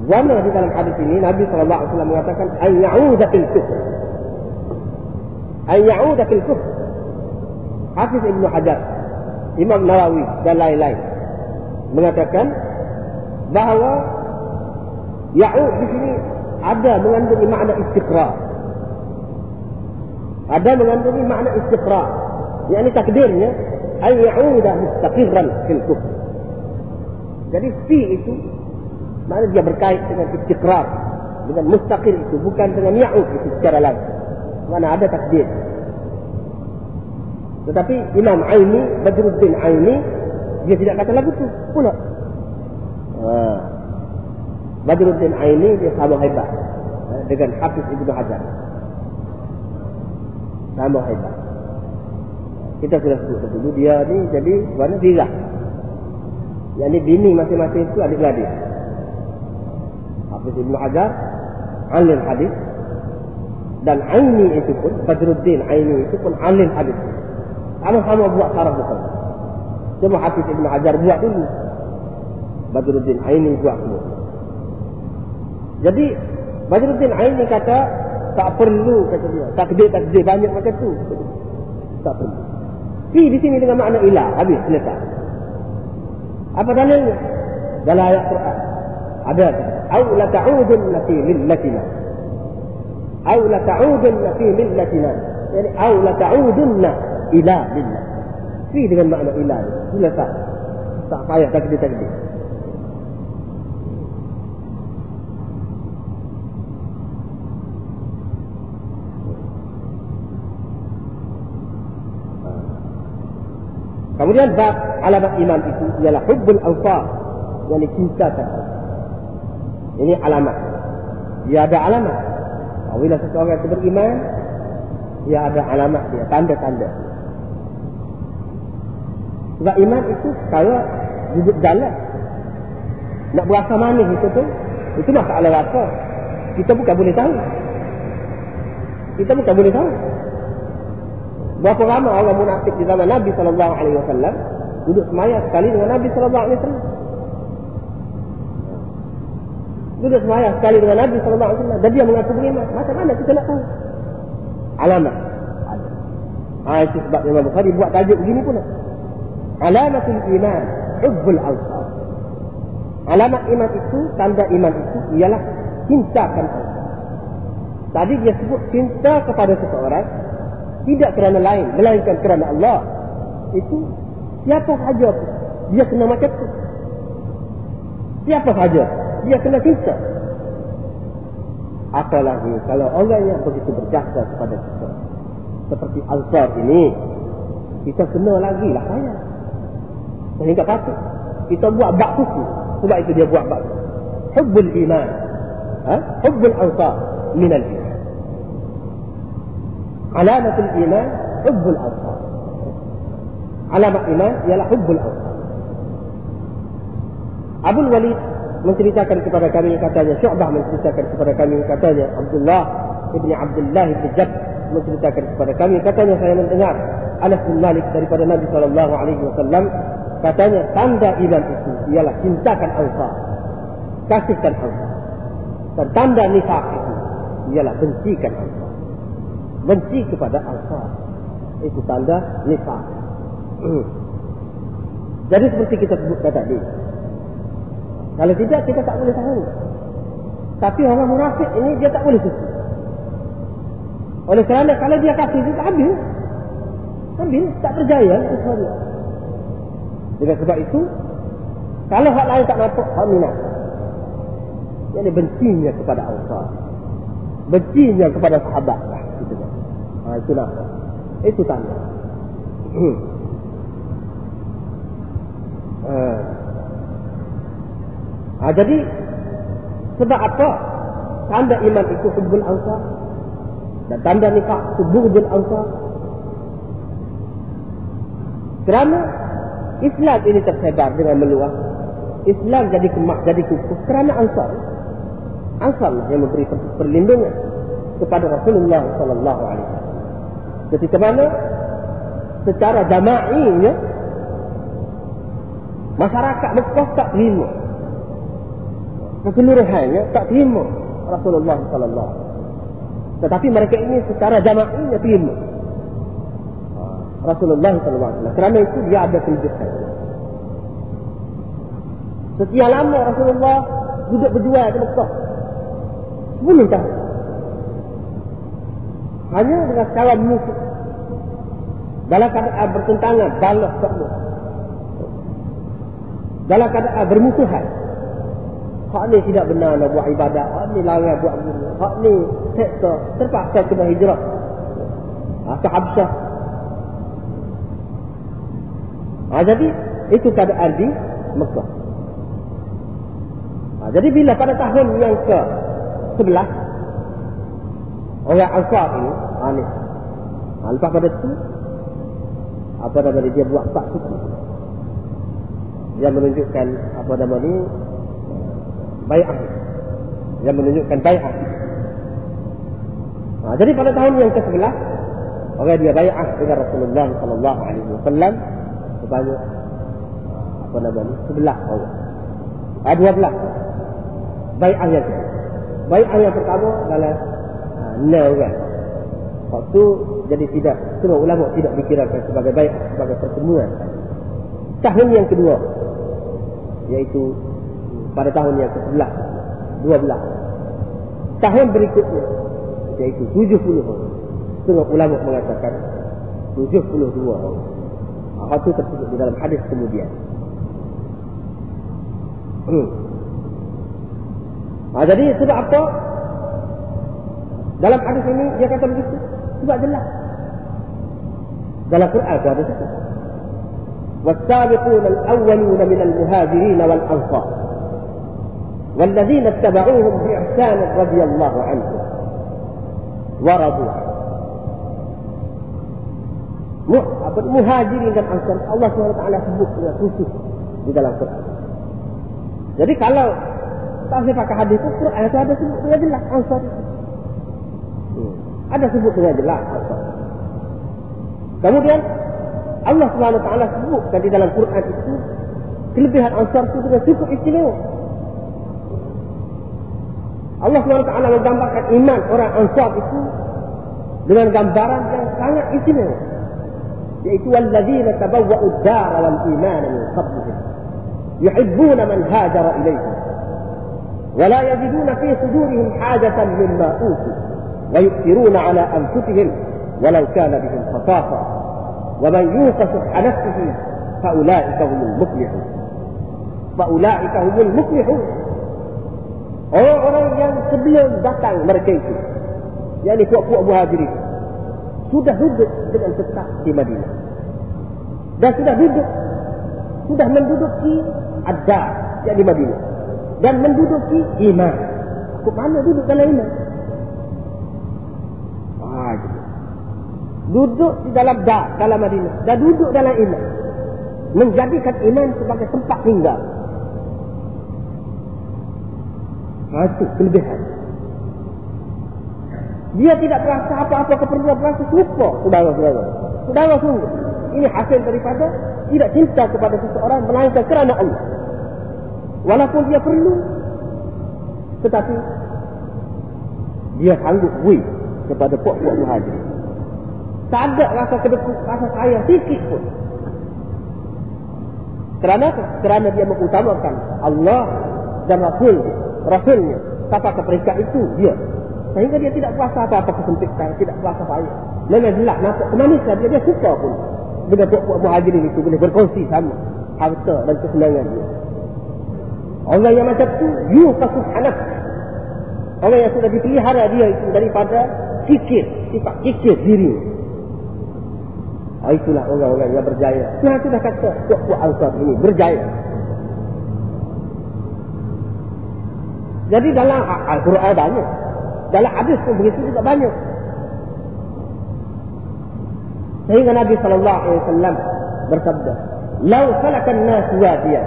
Wama di dalam hadis ini Nabi SAW mengatakan an ya'uda fil kufr an ya'uda fil kufr Hafiz Ibn Hajar Imam Nawawi dan lain-lain mengatakan bahawa Ya'ud di sini ada mengandungi makna istiqrar. Ada mengandungi makna istiqrar. Yang ini takdirnya ay ya'uda mustaqirran fil kufr. Jadi fi itu mana dia berkait dengan istiqrar dengan mustaqil itu bukan dengan ya'ud itu secara langsung. Mana ada takdir. Tetapi Imam Aini, Badruddin Aini, dia tidak kata lagu itu pula. Ha. Badruddin Aini dia sama hebat ha, dengan Hafiz Ibnu Hajar. Sama hebat. Kita sudah sebut dulu dia ni jadi mana dia. Yang ni bini masing-masing itu adik-adik. Hafiz Ibnu Hajar, alim hadis. Dan Aini itu pun, Badruddin Aini itu pun alim hadis. Sama-sama buat sarah bukan. Cuma Hafiz Ibn Hajar buat dulu. Badruddin Aini buat dulu. Jadi, Badruddin Aini kata, tak perlu, kata dia. Takdir-takdir banyak macam tu. Tak perlu. Fi di sini dengan makna ilah. Habis, selesai. Apa dalilnya? Dalam ayat Quran. Ada. Au la ta'udun fi millatina. Au la ta'udun fi millatina. Yani, au la ta'udun ilah lillah. Fi dengan makna ilah. Sila tak. Tak payah takdir-takdir. Kemudian bab alamat iman itu ialah hubbul ansar yang dicintakan. Ini alamat. Dia ada alamat. Apabila seseorang itu beriman, dia ada alamat dia, tanda-tanda. Sebab iman itu kalau duduk dalam nak berasa manis itu tu itu masalah rasa. Kita bukan boleh tahu. Kita bukan boleh tahu. Berapa lama orang munafik di zaman Nabi wasallam duduk semaya sekali dengan Nabi wasallam. Duduk semaya sekali dengan Nabi wasallam. Dan dia mengaku beriman. Macam mana kita nak tahu? Alamat. Ah itu sebab Imam Bukhari buat tajuk begini pula. Alamatul iman hubbul awsaf alamat iman itu tanda iman itu ialah cinta kepada Allah. Tadi dia sebut cinta kepada seseorang tidak kerana lain melainkan kerana Allah. Itu siapa saja dia kena macam itu siapa saja dia kena cinta apalagi kalau orang yang begitu berjasa kepada kita seperti Ansar ini kita kena lagi lah saya Sehingga patut kita buat bak kuku. Sebab itu dia buat bak kuku. Hubbul iman. Ha? Hubbul ansar minal iman. Alamatul iman, hubbul ansar. Alamat iman ialah hubbul ansar. Abu Walid menceritakan kepada kami katanya Syu'bah menceritakan kepada kami katanya Abdullah ibni Abdullah ibn Jab menceritakan kepada kami katanya saya mendengar Anas bin Malik daripada Nabi sallallahu alaihi wasallam Katanya tanda iman itu ialah cintakan Allah. Kasihkan Allah. Dan tanda nifak itu ialah bencikan Allah. Benci kepada Allah. Itu tanda nifak. Jadi seperti kita sebutkan tadi. Kalau tidak kita tak boleh tahu. Tapi orang munafik ini dia tak boleh suci. Oleh kerana kalau dia kasih tak ambil. Ambil, tak berjaya. Dengan sebab itu, kalau hak lain tak nampak, hak minat. Jadi bencinya kepada Allah. Bencinya kepada sahabat. Lah, kan. ha, itu lah. Itu tanda. ha. ha, jadi, sebab apa? Tanda iman itu hubbul ansar. Dan tanda nikah itu bughdul ansar. Kerana Islam ini tersebar dengan meluas. Islam jadi kemak, jadi kukuh kerana Ansar. Ansar yang memberi perlindungan kepada Rasulullah sallallahu alaihi wasallam. Ketika mana secara jama'inya masyarakat Mekah tak terima. Keseluruhannya tak terima Rasulullah sallallahu. Tetapi mereka ini secara jama'inya terima. Rasulullah SAW. Kerana itu dia ada kehidupan. Sekian lama Rasulullah duduk berjual di Mekah. Sepuluh tahun. Hanya dengan cara musuh. Dalam keadaan bertentangan, balas semua. Dalam keadaan bermusuhan. Hak ni tidak benar nak buat ibadat. Hak ni larang buat begini. Hak ni sektor terpaksa kena hijrah. Ha, ke Habsyah. Ha, jadi itu keadaan di Mekah. Ha, jadi bila pada tahun yang ke sebelah orang Ansar ini, ha, ni. Ha, lepas pada itu apa nama dia buat tak suci. Dia menunjukkan apa nama ni bayar. Dia menunjukkan bayar. Ha, jadi pada tahun yang ke sebelah orang dia bayar dengan Rasulullah Sallallahu Alaihi Wasallam sebanyak apa nama ni sebelah orang. Ah dua belah. Bayar yang bayar yang pertama adalah uh, nol kan. Waktu jadi tidak semua ulama tidak dikirakan sebagai baik sebagai pertemuan. Tahun yang kedua yaitu pada tahun yang ke-11 12 tahun berikutnya yaitu 70 orang setengah ulama mengatakan 72 orang hal itu tersebut di dalam hadis kemudian hmm. ha, jadi sebab apa dalam hadis ini dia kata begitu sebab jelas dalam Quran itu ada sebut والسابقون الأولون من المهاجرين والأنصار والذين اتبعوهم بإحسان رضي الله عنهم ورضوا عنه muhajirin dan ansar Allah SWT sebut dengan khusus di dalam Quran. Jadi kalau tak saya pakai hadis itu, Quran itu ada sebut dengan jelas ansar itu. Hmm. Ada sebut dengan jelas ansar. Kemudian Allah SWT sebutkan di dalam Quran itu kelebihan ansar itu dengan cukup istimewa. Allah SWT menggambarkan iman orang ansar itu dengan gambaran yang sangat istimewa yaitu walladzina tabawwa'u ad-dar wal iman min qablihim yuhibbuna man hajara ilayhim ولا يجدون في صدورهم حاجة مما أوتوا ويؤثرون على أنفسهم ولو كان بهم خصاصة ومن يوق شح نفسه فأولئك هم المفلحون فأولئك هم المفلحون Orang-orang yang sebelum datang mereka itu Yang ini puak-puak muhajirin sudah duduk dengan tetap di Madinah. Dan sudah duduk, sudah menduduki ada yang di Madinah. Dan menduduki iman. Ke mana duduk dalam iman? Ah, gitu. Duduk di dalam dah dalam Madinah. Dan duduk dalam iman. Menjadikan iman sebagai tempat tinggal. Itu kelebihan. Dia tidak terasa apa-apa keperluan berasa lupa saudara-saudara. Saudara sungguh. Ini hasil daripada tidak cinta kepada seseorang melainkan kerana Allah. Walaupun dia perlu. Tetapi dia sanggup bui kepada puak-puak muhajir. Tak ada rasa kedekut, rasa sayang sikit pun. Kerana Kerana dia mengutamakan Allah dan Rasul. Rasulnya. Siapa keperingkat itu? Dia. Sehingga dia tidak kuasa apa-apa kesempitan, tidak kuasa payah. Memang jelas, nampak kemanusiaan dia, dia suka pun. Dengan buat muhajirin itu boleh berkongsi sama harta dan kesenangan dia. Orang yang macam tu, you kasus anak. Orang yang sudah dipelihara dia itu daripada kikir, sifat kikir diri. Oh, itulah orang-orang yang berjaya. Tuhan sudah kata, buat-buat ansar ini berjaya. Jadi dalam Al-Quran banyak. Dalam hadis pun begitu juga banyak. Sehingga Nabi sallallahu alaihi wasallam bersabda, "Lau salaka an-nas wadiyan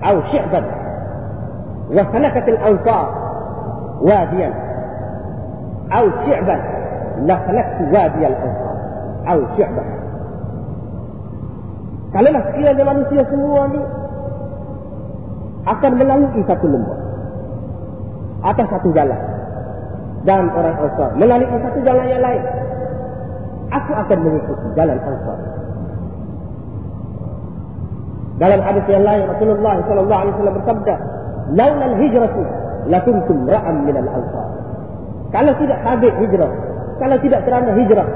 aw shi'ban wa salakat al-ansar wadiyan aw shi'ban la salaktu wadi al-ansar aw shi'ban." Kalau sekiranya manusia semua ni akan melalui satu lembah atas satu jalan dan orang Ansar melalui satu jalan yang lain. Aku akan mengikuti jalan Ansar. Dalam hadis yang lain Rasulullah sallallahu alaihi wasallam bersabda, "Laula al-hijratu lakuntum ra'am min al-ansar. Kalau tidak sabit hijrah, kalau tidak kerana hijrah,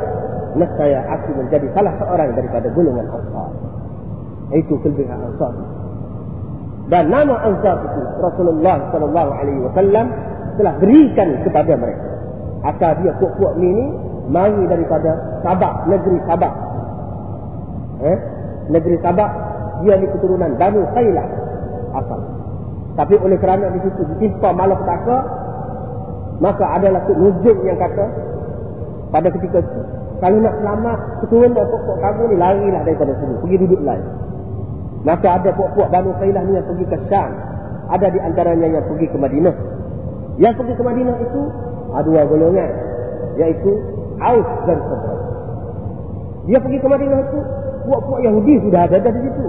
nescaya aku menjadi salah seorang daripada golongan ansar. Itu kelebihan ansar. Dan nama ansar itu Rasulullah sallallahu alaihi wasallam telah berikan kepada mereka. Asal dia kuat-kuat ini mari daripada Sabak, negeri Sabak. Eh? Negeri Sabak, dia ni keturunan Banu Khailah asal. Tapi oleh kerana di situ ditimpa malapetaka, maka adalah nujum yang kata pada ketika itu, kalau nak selamat, keturunan pokok kamu ni larilah daripada sini, pergi duduk lain. Maka ada pokok Banu Khailah ni yang pergi ke Syam. Ada di antaranya yang pergi ke Madinah. Yang pergi ke Madinah itu, ada dua golongan. Iaitu Aus dan Khadrat. Dia pergi ke Madinah itu, puak-puak Yahudi sudah ada di situ.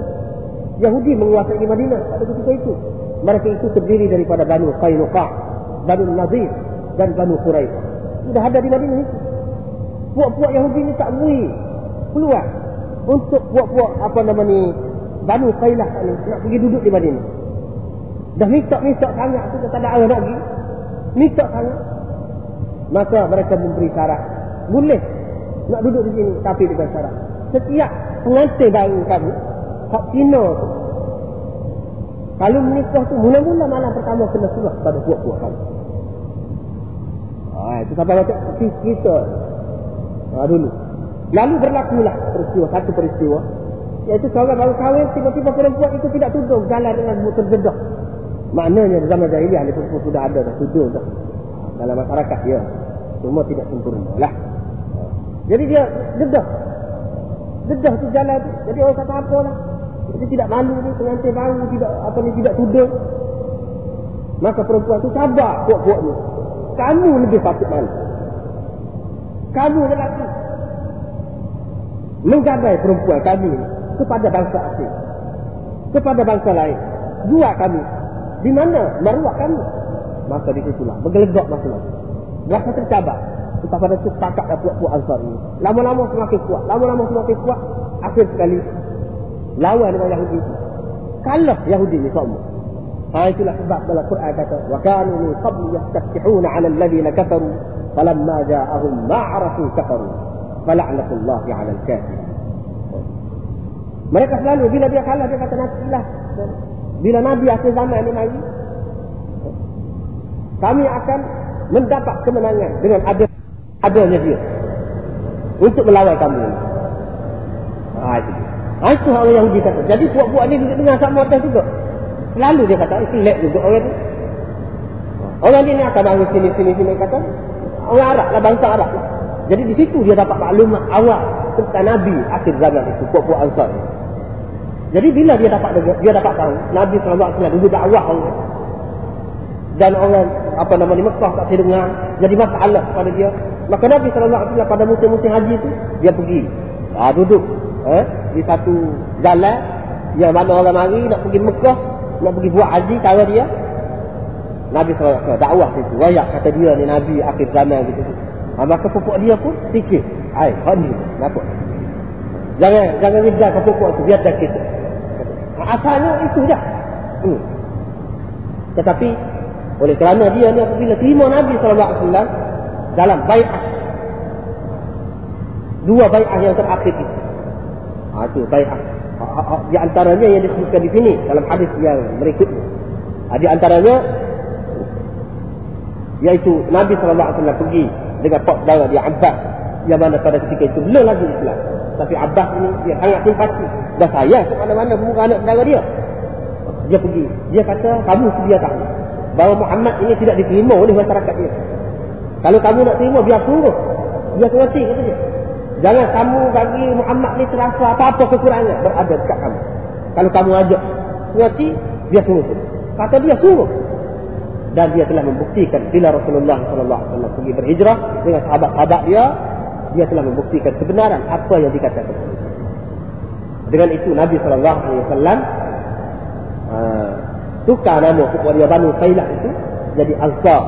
Yahudi menguasai Madinah pada ketika itu. Mereka itu terdiri daripada Banu Qainuqa, Banu Nadir dan Banu Quraisy. Sudah ada di Madinah itu. Puak-puak Yahudi ini tak mui keluar untuk puak-puak apa nama ni Banu Qailah ni nak pergi duduk di Madinah. Dah minta-minta sangat tu tak ada arah lagi. Minta sangat. Maka mereka memberi syarat. Boleh nak duduk di sini tapi dengan syarat. Setiap pengantin baru kamu, hak Cina tu. Kalau menikah tu, mula-mula malam pertama kena surah pada puak-puak kamu. Ah, itu sampai macam kita. Ah, dulu. Lalu berlakulah peristiwa, satu peristiwa. Iaitu seorang baru kahwin, tiba-tiba perempuan itu tidak tudung jalan dengan motor gedah. Maknanya zaman jahiliah ni pun sudah ada dah tudung dah. Dalam masyarakat ya. Cuma tidak sempurna lah. Jadi dia dedah. Dedah tu jalan tu. Jadi orang kata apa lah. Jadi tidak malu ni pengantin baru tidak apa ni tidak tudung. Maka perempuan tu sabar puak-puak ni. Kamu lebih patut malu. Kamu lelaki. Menggadai perempuan kami kepada bangsa asing. Kepada bangsa lain. Jual kami. Di mana? Maruah kami. Maka di situlah. Bergelegak masing-masing. Rasa tercabar. Kita pada itu pakaklah puak-puak ansar ini. Lama-lama semakin kuat. Lama-lama semakin kuat. Akhir sekali. Lawan dengan Yahudi itu. Kalah Yahudi ini semua. Ha itulah sebab dalam Quran kata. Wa kanu min qabli yastaftihuna ala alladhina kafaru. Falamma ja'ahum ma'arafu kafaru. Fala'natullahi ala al-kafir. Mereka selalu bila dia kalah dia kata nantilah. Bila Nabi akhir zaman ini mari. Kami akan mendapat kemenangan dengan ada adanya dia untuk melawan kamu. Ha itu. Ha, itu orang Yahudi kata. Jadi puak-puak ni duduk dengan sama atas juga. Selalu dia kata, itu lek juga orang tu. Orang ni akan bangun sini, sini, sini kata. Orang Arab lah, bangsa Arab. Jadi di situ dia dapat maklumat awal tentang Nabi akhir zaman itu, puak-puak Ansar. Jadi bila dia dapat dia dapat tahu Nabi SAW dulu dakwah orang. Dan orang apa nama ni Mekah tak dengar jadi masalah pada dia. Maka Nabi SAW pada musim-musim haji tu dia pergi ha, duduk eh, di satu jalan yang mana orang mari nak pergi Mekah nak pergi buat haji kalau dia. Nabi SAW dakwah situ wayak kata dia ni Nabi akhir zaman gitu. Ha, maka pupuk dia pun fikir ay haji nampak? Jangan jangan ridak ke pupuk tu biar dah kita asalnya itu dah hmm. tetapi oleh kerana dia ni apabila terima Nabi SAW dalam bay'ah. Dua bay'ah yang terakhir itu. Ha, itu bay'ah. Ha, ha, ha, di antaranya yang disebutkan di sini dalam hadis yang berikutnya. Ha, di antaranya yaitu Nabi SAW pergi dengan pak saudara dia Abbas yang mana pada ketika itu belum lagi Islam. Tapi Abbas ini dia sangat simpati. Dan saya ke mana-mana muka anak saudara dia. Dia pergi. Dia kata, kamu sedia tak? bahawa Muhammad ini tidak diterima oleh masyarakat dia. Kalau kamu nak terima, biar suruh. Biar kerasi, kata dia. Jangan kamu bagi Muhammad ni terasa apa-apa kekurangan berada dekat kamu. Kalau kamu ajak kerasi, biar suruh. Kata dia suruh. Dan dia telah membuktikan bila Rasulullah SAW pergi berhijrah dengan sahabat-sahabat dia, dia telah membuktikan kebenaran apa yang dikatakan. Dengan itu Nabi SAW tukar nama kepada dia Banu Sailah itu jadi Ansar.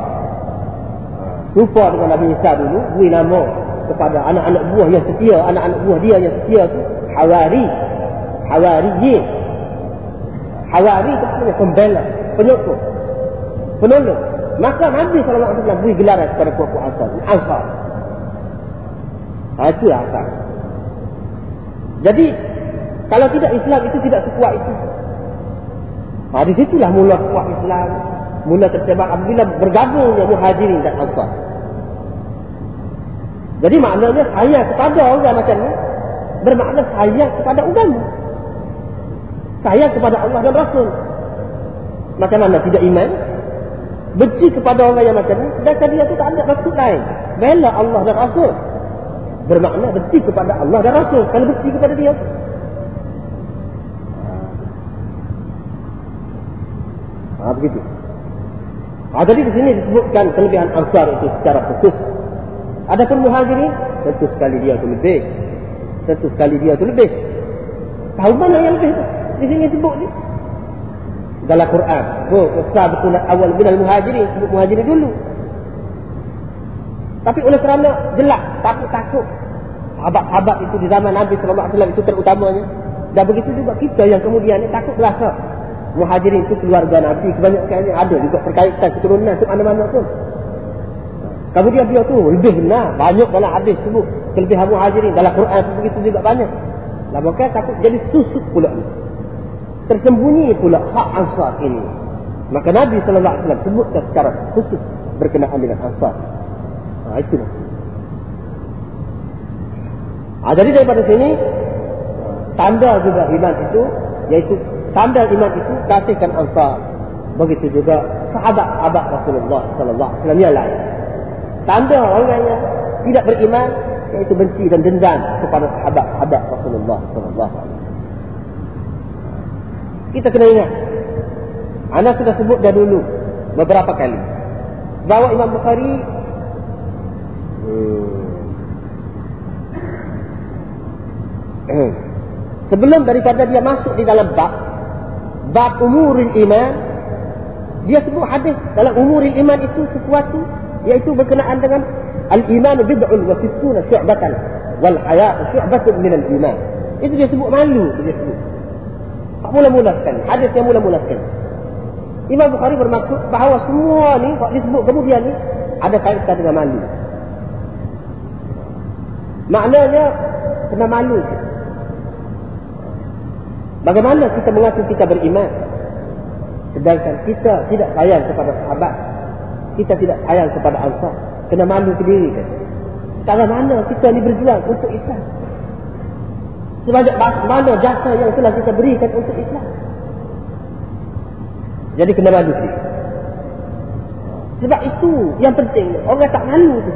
Lupa dengan Nabi Isa dulu, beri nama kepada anak-anak buah yang setia, anak-anak buah dia yang setia itu Hawari. Hawariyin. Hawari itu punya pembela, penyokong, penolong. Maka Nabi SAW beri gelaran kepada puak-puak Ansar. Ansar. Ha, itu asal. Jadi, kalau tidak Islam itu tidak sekuat itu. Ha, di situlah mula kuat Islam. Mula tersebar apabila bergabungnya muhajirin dan ansar. Jadi maknanya saya kepada orang macam ni. Bermakna saya kepada agama. Saya kepada Allah dan Rasul. Macam mana tidak iman? Benci kepada orang yang macam ni. Sedangkan dia tu tak ada maksud lain. Bela Allah dan Rasul. Bermakna benci kepada Allah dan Rasul. Kalau benci kepada dia. Ha, begitu. Ha, jadi di sini disebutkan kelebihan Ansar itu secara khusus. Adapun muhajirin, tentu sekali dia itu lebih. Tentu sekali dia itu lebih. Tahu mana yang lebih itu? Di sini sebut ni. Dalam Quran. Oh, betul awal minal muhajirin. Sebut muhajirin dulu. Tapi oleh kerana jelas, takut-takut. Sahabat-sahabat itu di zaman Nabi SAW itu terutamanya. Dan begitu juga kita yang kemudian ni takut rasa. Muhajirin itu keluarga Nabi. Kebanyakan ada juga perkaitan keturunan itu mana-mana pun. Kemudian dia tu lebih benar. Banyak dalam hadis sebut. Kelebihan muhajirin. Dalam Quran begitu juga banyak. Lah bukan takut jadi susuk pula ni. Tersembunyi pula hak ansar ini. Maka Nabi SAW sebutkan secara khusus berkenaan dengan ansar. Ha, itu. Ha, jadi daripada sini, tanda juga iman itu, iaitu tanda iman itu kasihkan ansar. Begitu juga sahabat-sahabat Rasulullah SAW yang lain. Tanda orang yang tidak beriman iaitu benci dan dendam kepada sahabat-sahabat Rasulullah sallallahu alaihi Kita kena ingat. Anda sudah sebut dah dulu beberapa kali bahawa Imam Bukhari hmm, sebelum daripada dia masuk di dalam bab bab umuril iman dia sebut hadis dalam umuril iman itu sesuatu yaitu berkenaan dengan al-iman bid'un wa sittuna syu'batan wal haya syu'batun min al-iman. Itu dia sebut malu dia sebut. Tak mula-mula sekali. Hadis yang mula-mula sekali. Imam Bukhari bermaksud bahawa semua ni kalau disebut kemudian ni ada kaitan dengan malu. Maknanya kena malu. Bagaimana kita mengaku kita beriman? Sedangkan kita tidak sayang kepada sahabat. Kita tidak sayang kepada ansar kena malu ke diri kan cara mana kita ni berjuang untuk Islam? Sebanyak mana jasa yang telah kita berikan untuk Islam? Jadi kena malu diri sebab itu yang penting. Orang tak malu tu.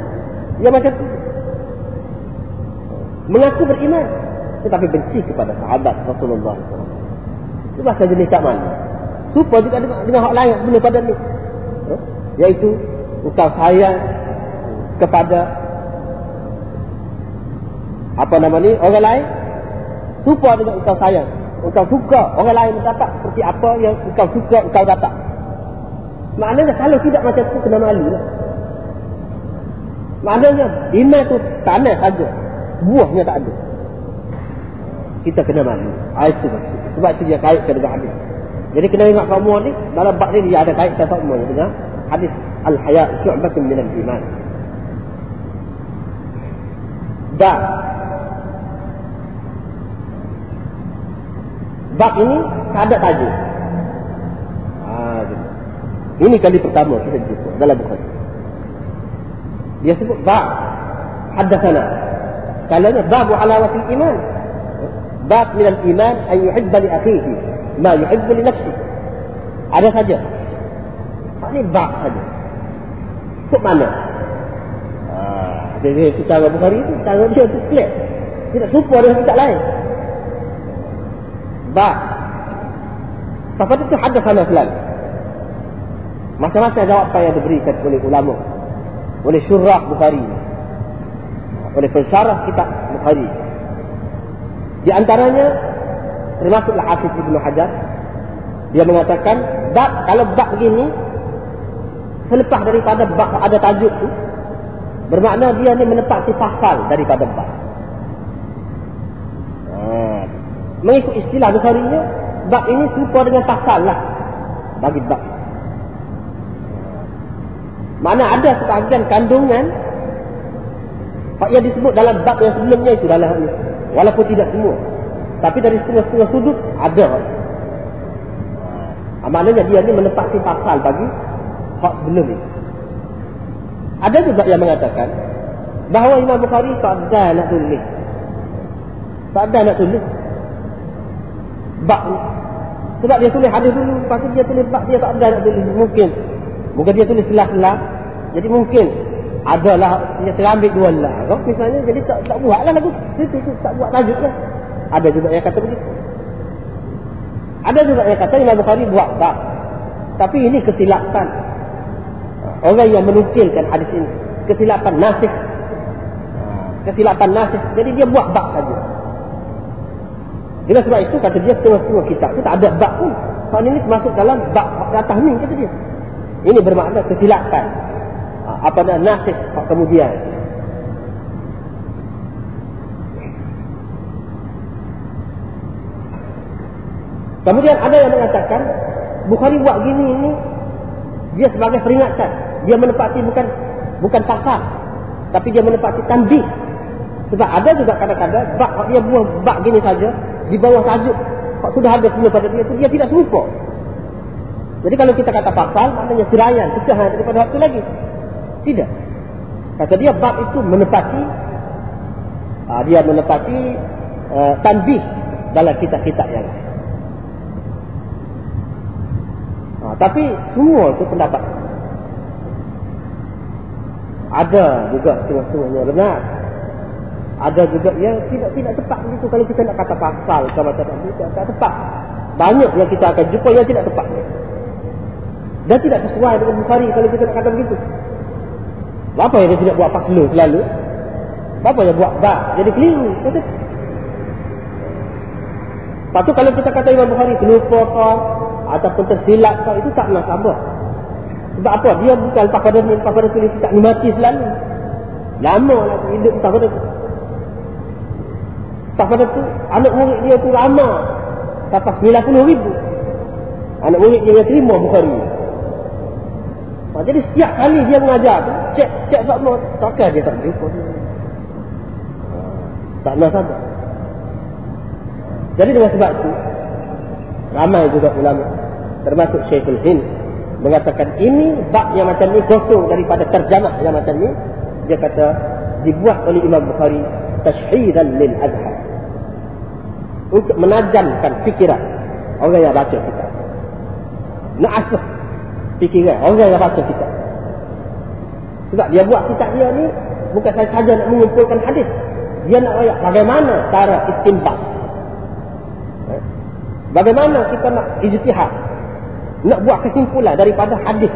Yang macam tu mengaku beriman tetapi benci kepada sahabat Rasulullah. SAW. Itu bahasa jenis tak malu. Supaya juga dengan, dengan hak lain boleh pada ni. Yaitu engkau sayang kepada apa nama ni orang lain. Suka dengan engkau sayang. Engkau suka orang lain dapat seperti apa yang engkau suka engkau dapat. Maknanya kalau tidak macam tu kena malu lah. Maknanya iman tu tanah saja buahnya tak ada kita kena malu itu sebab itu dia kaitkan dengan hadis jadi kena ingat kamu ni dalam bab ni dia ada kaitan sama dengan hadis al-haya syu'batun min al-iman. Dan bab ini ada tajuk. Ah, ini kali pertama kita jumpa dalam buku. Dia sebut bab haddatsana. Kalanya bab alawatil iman. Bab min al-iman an yuhibba li akhihi ma yuhibbu li nafsihi. Ada saja ni bab saja. Kok mana? Ah, jadi kita Abu Bukhari itu cara dia tu clear. Tidak serupa dengan kitab lain. Bab. Pasal itu ada sama selalu. Macam-macam jawapan yang diberikan oleh ulama. Oleh syurah Bukhari. Oleh pensyarah kitab Bukhari. Di antaranya, termasuklah Hafiz Ibn Hajar. Dia mengatakan, bab, kalau bab begini, selepas daripada bab ada tajuk tu bermakna dia ni menepati pasal daripada bab ha. mengikut istilah Bukhari nya bab ini serupa dengan pasal lah bagi bab Mana ada sebahagian kandungan yang disebut dalam bab yang sebelumnya itu dalam ini. Walaupun tidak semua. Tapi dari setengah-setengah sudut ada. Ha, maknanya dia ni menepati pasal bagi hak sebelum ini. Ada juga yang mengatakan bahawa Imam Bukhari tak ada nak tulis. Tak ada nak tulis. Bab ni. Sebab dia tulis hadis dulu, lepas tu dia tulis bab dia tak ada nak tulis. Mungkin. Mungkin dia tulis selah-selah. Jadi mungkin adalah dia terambil dua lah. Misalnya jadi tak, tak buat lah lagu. Itu, itu, tak buat tajuk lah. Ada juga yang kata begitu. Ada juga yang kata Imam Bukhari buat bab. Tapi ini kesilapan. Orang yang menukilkan hadis ini. Kesilapan nasib. Kesilapan nasib. Jadi dia buat bab saja. Dengan sebab itu kata dia setengah-setengah kitab itu tak ada bab pun. Soal ini masuk dalam bab atas ni kata dia. Ini bermakna kesilapan. Apa nak nasib kemudian. Kemudian ada yang mengatakan Bukhari buat gini ini dia sebagai peringatan. Dia menepati bukan bukan pasal tapi dia menepati tanbih. Sebab ada juga kadang-kadang bak dia buah bak gini saja di bawah tajuk kalau sudah ada semua pada dia itu dia tidak serupa. Jadi kalau kita kata pasal maknanya sirayan pecahan daripada waktu lagi. Tidak. Kata dia bab itu menepati uh, dia menepati uh, tanbih dalam kitab-kitab yang lain. Ha, tapi semua itu pendapat. Ada juga setengah-setengahnya benar. Ada juga yang tidak tidak tepat begitu kalau kita nak kata pasal ke macam tidak, tidak tepat. Banyak yang kita akan jumpa yang tidak tepat. Dan tidak sesuai dengan Bukhari kalau kita nak kata begitu. Apa yang dia tidak buat pasal selalu? Apa yang buat bak? Jadi keliru. Kata. Lepas tu kalau kita kata Imam Bukhari terlupa ataupun tersilap kau itu tak nak sabar. Sebab apa? Dia bukan lepas pada ni, lepas pada tulis tak mati selalu. Lama lah hidup lepas pada tu. Lepas pada tu, anak murid dia tu lama. Sampai 90 ribu. Anak murid dia yang terima Bukhari. Ha, jadi setiap kali dia mengajar tu, cek, cek sama, takkan dia tak jumpa. Dia. Tak nak sabar. Jadi dengan sebab itu, ramai juga ulama termasuk Syekhul Hind mengatakan ini bab yang macam ni kosong daripada terjemah yang macam ni. Dia kata dibuat oleh Imam Bukhari tashhidan lil azhar untuk menajamkan fikiran orang yang baca kita nak asah fikiran. Orang yang baca kita sebab dia buat kitab dia ni bukan saja nak mengumpulkan hadis. Dia nak ayat bagaimana cara istimbat Bagaimana kita nak ijtihad? Nak buat kesimpulan daripada hadis.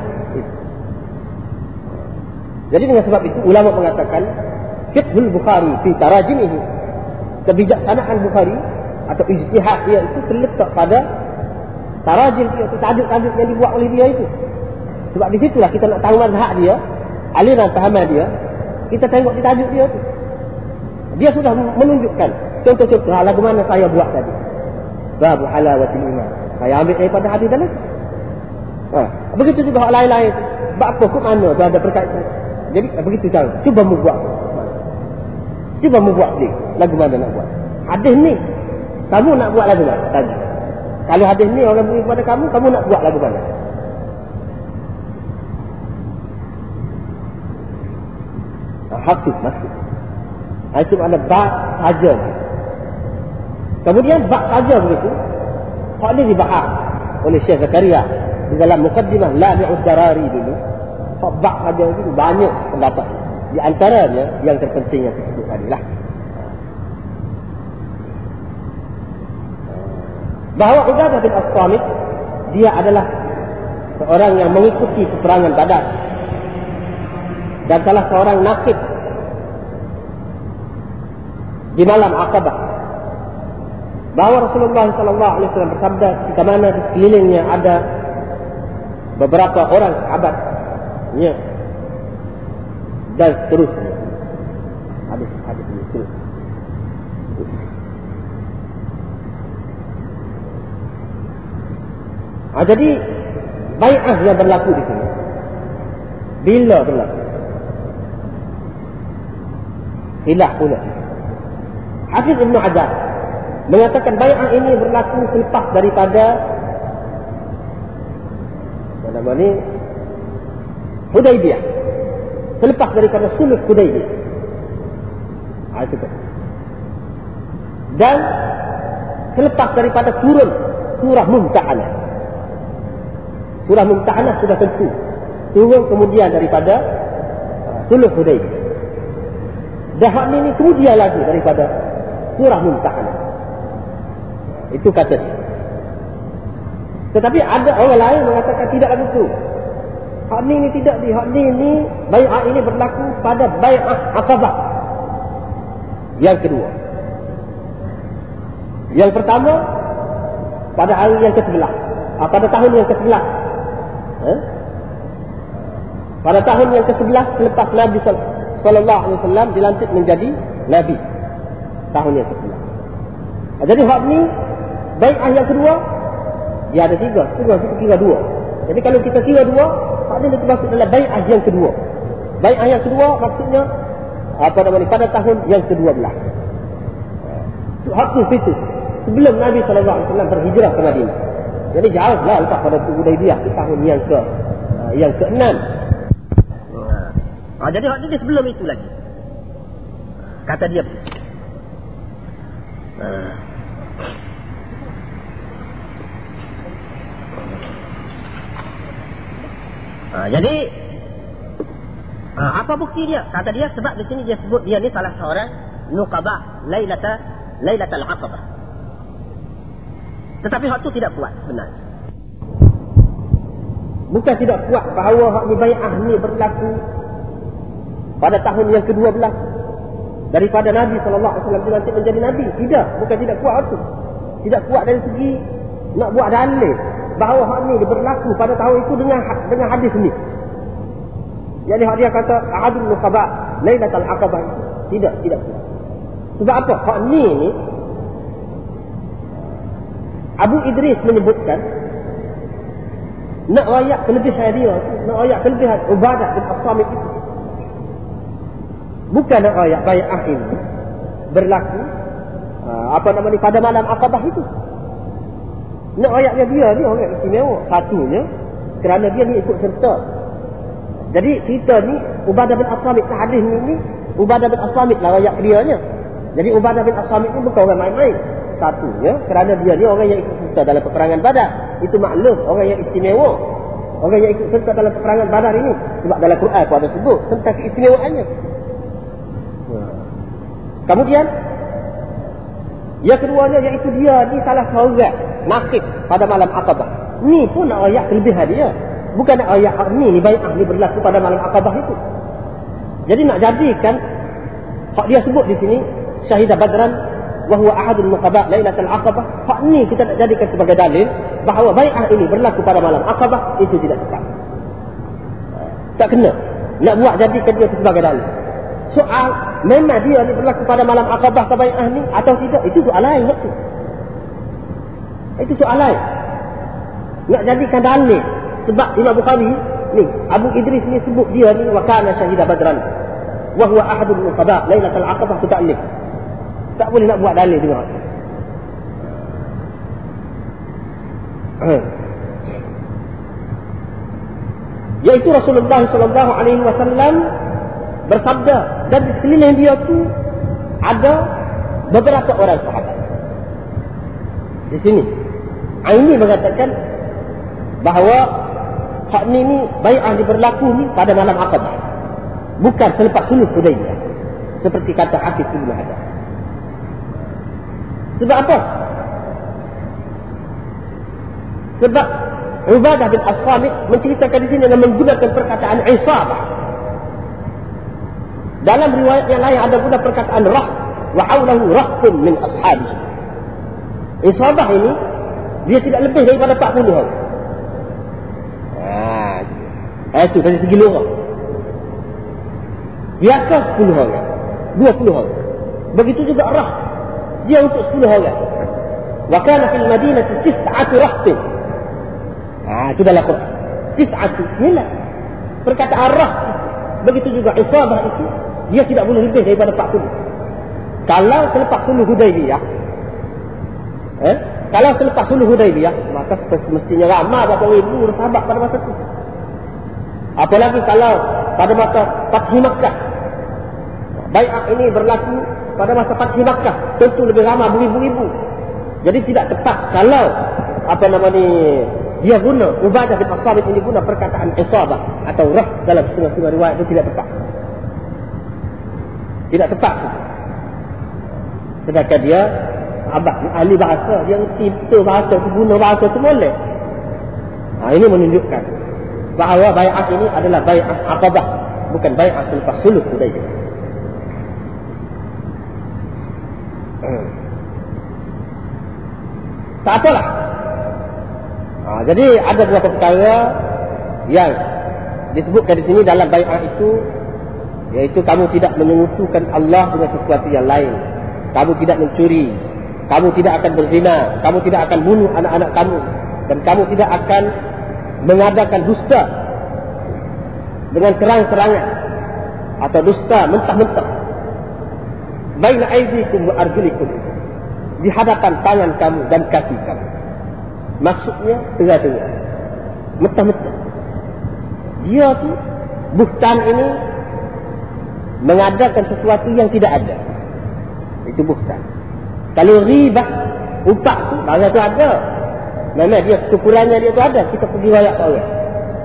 Jadi dengan sebab itu ulama mengatakan fiqhul Bukhari fi tarajimihi. Kebijaksanaan Bukhari atau ijtihad dia itu terletak pada tarajim dia itu tajuk-tajuk yang dibuat oleh dia itu. Sebab di situlah kita nak tahu mazhab dia, aliran pahaman dia, kita tengok di tajuk dia itu. Dia sudah menunjukkan contoh-contoh lagu mana saya buat tadi. Babu halawatil iman. Saya ambil daripada hadis dalam. Ha. Begitu juga hal lain-lain. Sebab apa? Kut mana tu ada perkaitan. Jadi begitu cara. Cuba mu buat. Cuba mu buat ni. Lagu mana nak buat. Hadis ni. Kamu nak buat lagu mana? Tanya. Kalau hadis ni orang beri kepada kamu, kamu nak buat lagu mana? Ha, Hakik masuk. Itu ada bak saja. Kemudian bak saja begitu. Hak ini dibahas oleh Syekh Zakaria di dalam mukaddimah Lami'ud Darari dulu. Hak bak saja begitu banyak pendapat. Di antaranya yang terpenting yang tersebut tadi Bahawa Ubadah bin As-Samit dia adalah seorang yang mengikuti peperangan Badar. Dan salah seorang nakib di malam Aqabah. Bahawa Rasulullah sallallahu alaihi wasallam bersabda di mana di sekelilingnya ada beberapa orang sahabat ya dan seterusnya. Hadis hadis Ah, jadi baikah yang berlaku di sini. Bila berlaku? Hilah pula. Hafiz Ibn Hajar mengatakan bay'ah ini berlaku selepas daripada nama ni Hudaybiyah. Selepas daripada sulh Hudaybiyah. Ha, itu kan. Dan selepas daripada turun surah Mumtahanah. Surah Mumtahanah sudah tentu. Turun kemudian daripada uh, sulh Hudaybiyah. Dan ini kemudian lagi daripada surah Mumtahanah. Itu kata dia. Tetapi ada orang lain mengatakan tidak begitu. Hak ni ni tidak di hak ni ni bai'ah ini berlaku pada bai'ah Aqabah. Yang kedua. Yang pertama pada hari yang ke-11. Ah, pada tahun yang ke-11. Eh? Pada tahun yang ke-11 selepas Nabi sallallahu alaihi wasallam dilantik menjadi nabi. Tahun yang ke-11. Ah, jadi hak ni bai'ah yang kedua dia ada tiga. Tiga kita kira dua. Jadi kalau kita kira dua, hak ni termasuk dalam bai'ah yang kedua. Bai'ah yang kedua maksudnya apa namanya pada tahun yang ke-12. Hak tu itu sebelum Nabi SAW berhijrah ke Madinah. Jadi jauhlah lepas pada tu Hudaybiyah di tahun yang ke uh, yang ke-6. Ha, jadi hak dia sebelum itu lagi. Kata dia. Ha. Ha, jadi ha, apa bukti dia? Kata dia sebab di sini dia sebut dia ni salah seorang nuqabah lailata lailatul aqabah. Tetapi hak tu tidak kuat sebenarnya. Bukan tidak kuat bahawa hak ni bai'ah ni berlaku pada tahun yang ke-12 daripada Nabi wasallam dilantik menjadi nabi. Tidak, bukan tidak kuat itu. Tidak kuat dari segi nak buat dalil bahawa hak ni berlaku pada tahun itu dengan dengan hadis ni. Jadi hak dia kata ahadul nuqaba lailatul aqabah. Tidak, tidak kuat. Sebab apa? Hak ni ni Abu Idris menyebutkan nak rayak kelebihan dia nak rayak kelebihan ubadah bin As-Samit itu. Bukan nak rayak bayat ini. Berlaku ah, apa nama ni pada malam akabah itu. Nak rayaknya dia ni orang istimewa. Satunya kerana dia ni ikut serta. Jadi cerita ni Ubadah bin As-Samit hadis ni, ni Ubadah bin As-Samit lah rayak dia jadi Ubadah bin As-Samit ni bukan orang main-main satunya kerana dia ni orang yang ikut serta dalam peperangan badar. Itu maklum orang yang istimewa. Orang yang ikut serta dalam peperangan badar ini. Sebab dalam Quran pun ada sebut tentang keistimewaannya. Kemudian yang keduanya iaitu dia ni salah seorang nakib pada malam akabah ni pun ayat kelebihan dia. Bukan ayat ni ni baik ni berlaku pada malam akabah itu. Jadi nak jadikan hak dia sebut di sini syahidah badran muqaba lailatul aqabah. Hak ni kita nak jadikan sebagai dalil bahawa bai'ah ini berlaku pada malam aqabah itu tidak tepat. Tak kena. Nak buat jadikan dia sebagai dalil. Soal memang dia ni berlaku pada malam aqabah ke bai'ah ni atau tidak itu soal lain itu itu soal lain. Nak jadikan dalil sebab Imam Bukhari ni Abu Idris ni sebut dia ni wa kana syahidah badran. Wahwa ahadul muqaba lailatul aqabah tu tak tak boleh nak buat dalil juga. Yaitu Rasulullah sallallahu alaihi wasallam bersabda dan di sekeliling dia tu ada beberapa orang sahabat. Di sini. Ini mengatakan bahawa hak ni ni bai'ah diberlaku ni pada malam Aqabah. Bukan selepas sulh Hudaybiyah. Seperti kata Hafiz Ibn Hajar. Sebab apa? Sebab Ubadah bin As-Samit menceritakan di sini dengan menggunakan perkataan Isabah. Dalam riwayat yang lain ada pula perkataan Rah. Wa hawlahu rahkum min ashabi. Isabah ini, dia tidak lebih daripada 40 orang. Ah, itu dari segi lorong. Biasa 10 orang. 20 orang. Begitu juga Rah dia untuk 10 orang. Wa kana fil madinati tis'atu rahtin. Ah, itu dalam Quran. Tis'atu. Inilah. perkataan rah begitu juga isabah itu dia tidak boleh lebih daripada 40 kalau selepas suluh Hudaybiyah eh kalau selepas suluh Hudaybiyah maka semestinya ramai berapa ribu sahabat pada masa itu apalagi kalau pada masa Fathul Makkah Bayat ini berlaku pada masa Fathul Makkah tentu lebih ramai beribu-ribu jadi tidak tepat kalau apa nama ni dia guna Ubadah bin As-Samit ini guna perkataan isabah atau rah dalam setengah-setengah riwayat itu tidak tepat. Tidak tepat. Sedangkan dia sahabat ahli bahasa mesti betul bahasa itu guna bahasa itu boleh. Ha, ini menunjukkan bahawa bayat ini adalah bayat aqabah bukan bayat selepas sulh Hudaybiyah. Hmm. Tak apalah Ha, jadi ada beberapa perkara yang disebutkan di sini dalam bayat itu yaitu kamu tidak menyekutukan Allah dengan sesuatu yang lain. Kamu tidak mencuri. Kamu tidak akan berzina. Kamu tidak akan bunuh anak-anak kamu. Dan kamu tidak akan mengadakan dusta dengan terang-terangan atau dusta mentah-mentah. Baina aidikum wa arjulikum. Di hadapan tangan kamu dan kaki kamu. Maksudnya tengah-tengah. Metah-metah. Dia tu, buhtan ini mengadakan sesuatu yang tidak ada. Itu buhtan. Kalau ribah, upah tu, barang tu ada. Mana dia kekurangannya dia tu ada. Kita pergi ke orang.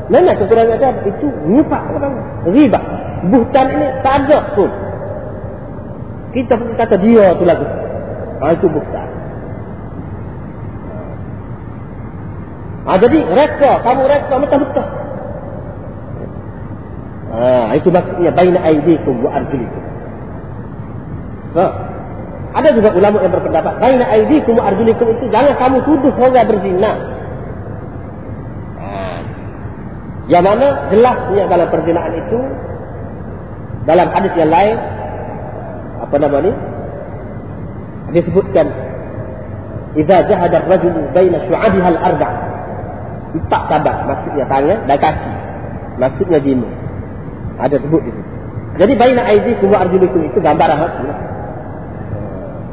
Mana kekurangannya ada. Itu nyupak orang. Ribah. Buhtan ini tak ada pun. Kita pergi kata dia tu lagu. Ha, itu buhtan. Ha, jadi reka, kamu reka betul-betul. Ha, itu maksudnya baina aidikum wa arjulikum. Ha. Ada juga ulama yang berpendapat baina aidikum wa arjulikum itu jangan kamu tuduh orang berzina. Ha. Yang mana jelasnya dalam perzinaan itu dalam hadis yang lain apa nama ni? Disebutkan idza jahada ar-rajulu baina syu'abiha al-arba' Empat sabat maksudnya tangan dan kaki. Maksudnya jima. Ada sebut di situ. Jadi baina aidikum wa arjulikum itu gambar ahad.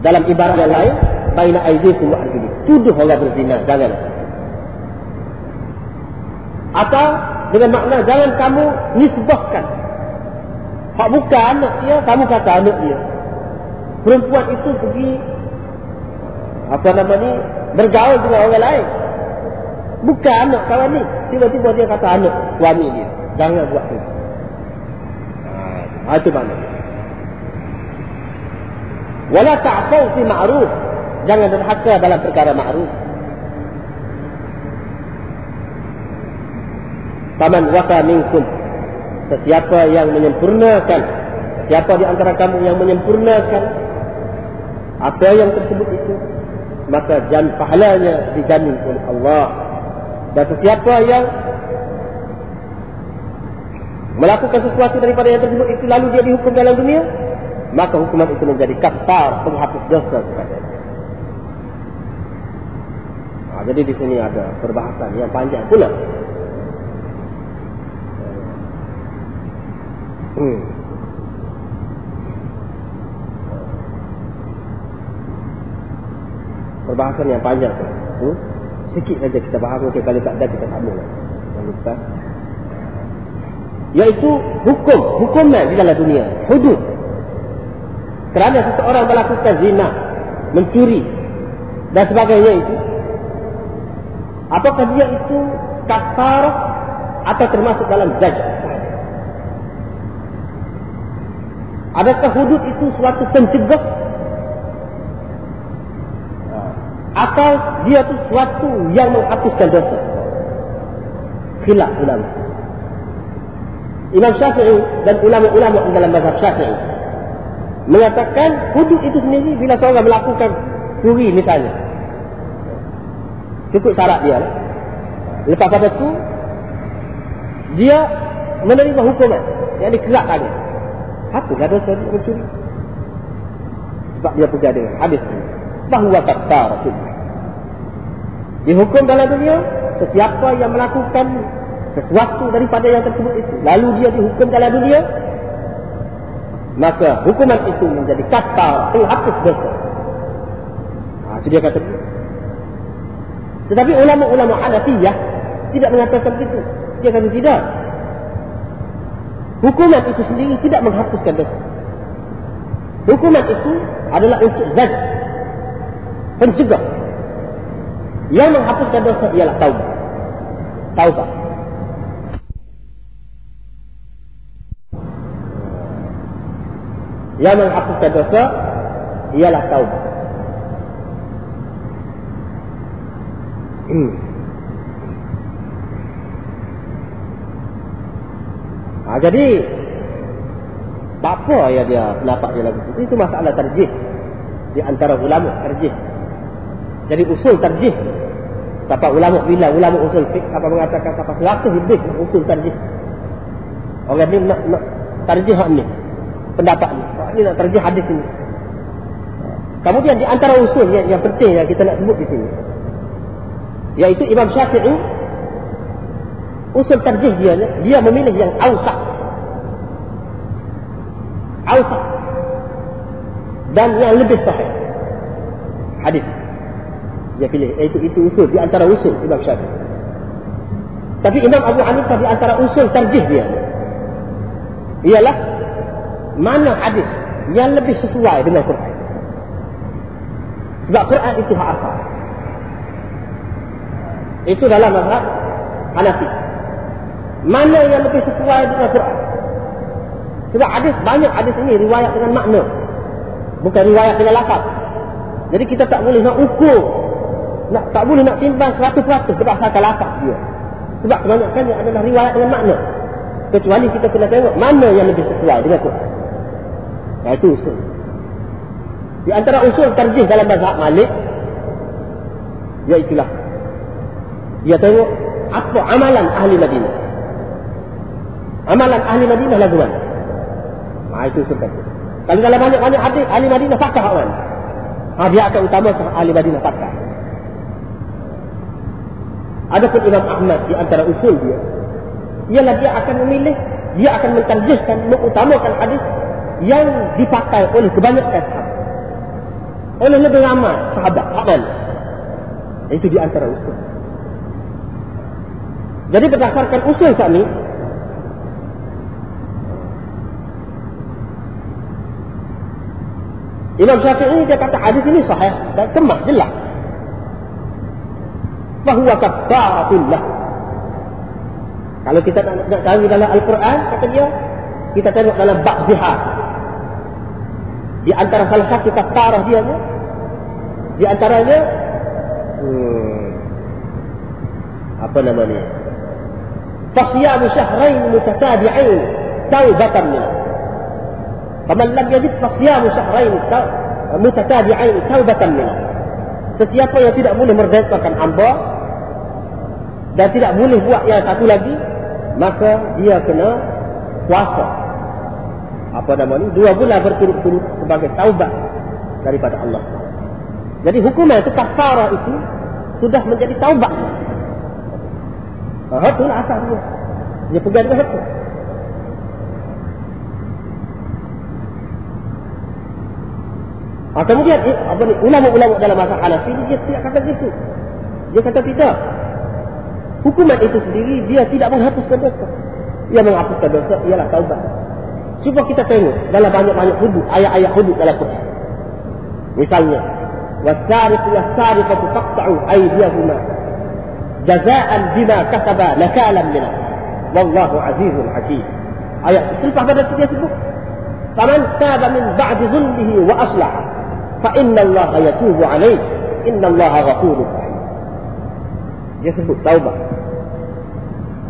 Dalam ibarat yang lain, baina aidikum wa arjulikum. Tuduh orang berzina, jangan. Atau dengan makna jangan kamu nisbahkan. Hak bukan anak dia, kamu kata anak dia. Perempuan itu pergi apa nama ni bergaul dengan orang lain Bukan anak kawan ni. Tiba-tiba dia kata anak suami dia. Jangan buat tu. Ha, itu mana? Wala ta'fau fi ma'ruf. Jangan derhaka dalam perkara ma'ruf. Faman wasa minkum. Sesiapa yang menyempurnakan. Siapa di antara kamu yang menyempurnakan. Apa yang tersebut itu. Maka jan pahalanya dijamin oleh Allah dan sesiapa yang melakukan sesuatu daripada yang tersebut itu lalu dia dihukum dalam dunia, maka hukuman itu menjadi kafar penghapus dosa kepada dia. Ha, jadi di sini ada perbahasan yang panjang pula. Hmm. Perbahasan yang panjang pula. Hmm? sikit saja kita faham okay, kalau tak ada kita sambung jangan lupa iaitu hukum hukuman di dalam dunia. Hudud. Kerana seseorang melakukan zina mencuri dan sebagainya itu apakah dia itu kafar atau termasuk dalam zaj adakah hudud itu suatu pencegah atau dia itu suatu yang menghapuskan dosa. Khilaf ulama. Imam Syafi'i dan ulama-ulama dalam mazhab Syafi'i mengatakan hudud itu sendiri bila seorang melakukan curi misalnya. Cukup syarat dia. Lepas pada itu dia menerima hukuman yang dikerahkan. Apa dosa dia mencuri? Sebab dia pergi dengan habis bahawa kafar Dihukum dalam dunia sesiapa yang melakukan sesuatu daripada yang tersebut itu lalu dia dihukum dalam dunia maka hukuman itu menjadi kata penghapus dosa. Ha, itu dia kata. Tetapi ulama-ulama Hanafiyah tidak mengatakan begitu. Dia kata tidak. Hukuman itu sendiri tidak menghapuskan dosa. Hukuman itu adalah untuk zat pencegah yang menghapuskan dosa ialah taubat taubat yang menghapuskan dosa ialah taubat. Hmm. Ha, jadi apa ya dia pendapat dia lagu itu? Masalah terjih di antara ulama terjih. Jadi usul terjih. Siapa ulama bila ulama usul fik apa mengatakan apa seratus lebih usul terjih. Orang ni nak, nak terjih hak ni pendapat ni. Ini nak terjih hadis ini. Kemudian di antara usul yang, yang penting yang kita nak sebut di sini. Yaitu Imam Syafi'i. Usul terjih dia, dia memilih yang awsat. Awsat. Dan yang lebih sahih. Hadis. Dia pilih. Itu, itu usul. Di antara usul Imam Syafi'i. Tapi Imam Abu Hanifah di antara usul terjih dia. Ialah mana hadis yang lebih sesuai dengan Quran. Sebab Quran itu hak asal. Itu dalam mazhab Hanafi. Mana yang lebih sesuai dengan Quran? Sebab hadis banyak hadis ini riwayat dengan makna. Bukan riwayat dengan lafaz. Jadi kita tak boleh nak ukur. Nak, tak boleh nak timbang seratus-seratus berdasarkan lafaz dia. Sebab kebanyakan adalah riwayat dengan makna. Kecuali kita kena tengok mana yang lebih sesuai dengan Quran. Nah, itu usul. Di antara usul terjih dalam mazhab Malik iaitulah dia tengok apa amalan ahli Madinah. Amalan ahli Madinah lagu mana? Ha, itu usul terjih. Kalau dalam banyak-banyak hadis ahli Madinah fakah kan? Ha, dia akan utama ahli Madinah fakah. Adapun Imam Ahmad di antara usul dia ialah dia akan memilih dia akan mentarjihkan mengutamakan hadis yang dipakai oleh kebanyakan sahabat. Oleh lebih ramai sahabat. Sahabat. Itu di antara usul. Jadi berdasarkan usul ini, Imam Syafi'i dia kata hadis ini sahih dan kemah jelas. Bahawa kafaratullah. Kalau kita nak, tahu dalam Al-Quran, kata dia, kita tengok dalam bab zihar. Di antara salah satu kafarah dia ni, di antaranya hmm, apa nama ni? Fasyamu syahrain mutatabi'ain taubatan min. Faman lam yajid fasyamu syahrain mutatabi'ain taubatan min. Sesiapa yang tidak boleh merdekakan hamba dan tidak boleh buat yang satu lagi, maka dia kena puasa apa nama ni dua bulan berturut-turut sebagai taubat daripada Allah. Jadi hukuman itu kafarah itu sudah menjadi taubat. Ah itu lah asal dia. Dia pegang dengan itu. Ah, kemudian eh, apa ni ulama-ulama dalam masa Hanafi dia tidak kata gitu. Dia kata tidak. Hukuman itu sendiri dia tidak menghapuskan dosa. Yang menghapuskan dosa ialah taubat. Cuba kita tengok dalam banyak-banyak hudud, ayat-ayat hudud dalam Quran. Misalnya, وَالسَّارِقُ وَالسَّارِقَةُ فَقْطَعُوا أَيْدِيَهُمَا جَزَاءً بِمَا كَسَبَا نَكَالًا مِنَ وَاللَّهُ عَزِيزٌ حَكِيمٌ Ayat selepas pada dia sebut فَمَنْ تَابَ مِنْ بَعْدِ ظُلْمِهِ وَأَصْلَحَ فَإِنَّ اللَّهَ يَتُوبُ عَلَيْهِ إِنَّ اللَّهَ غَفُورٌ رَحِيمٌ Dia sebut taubat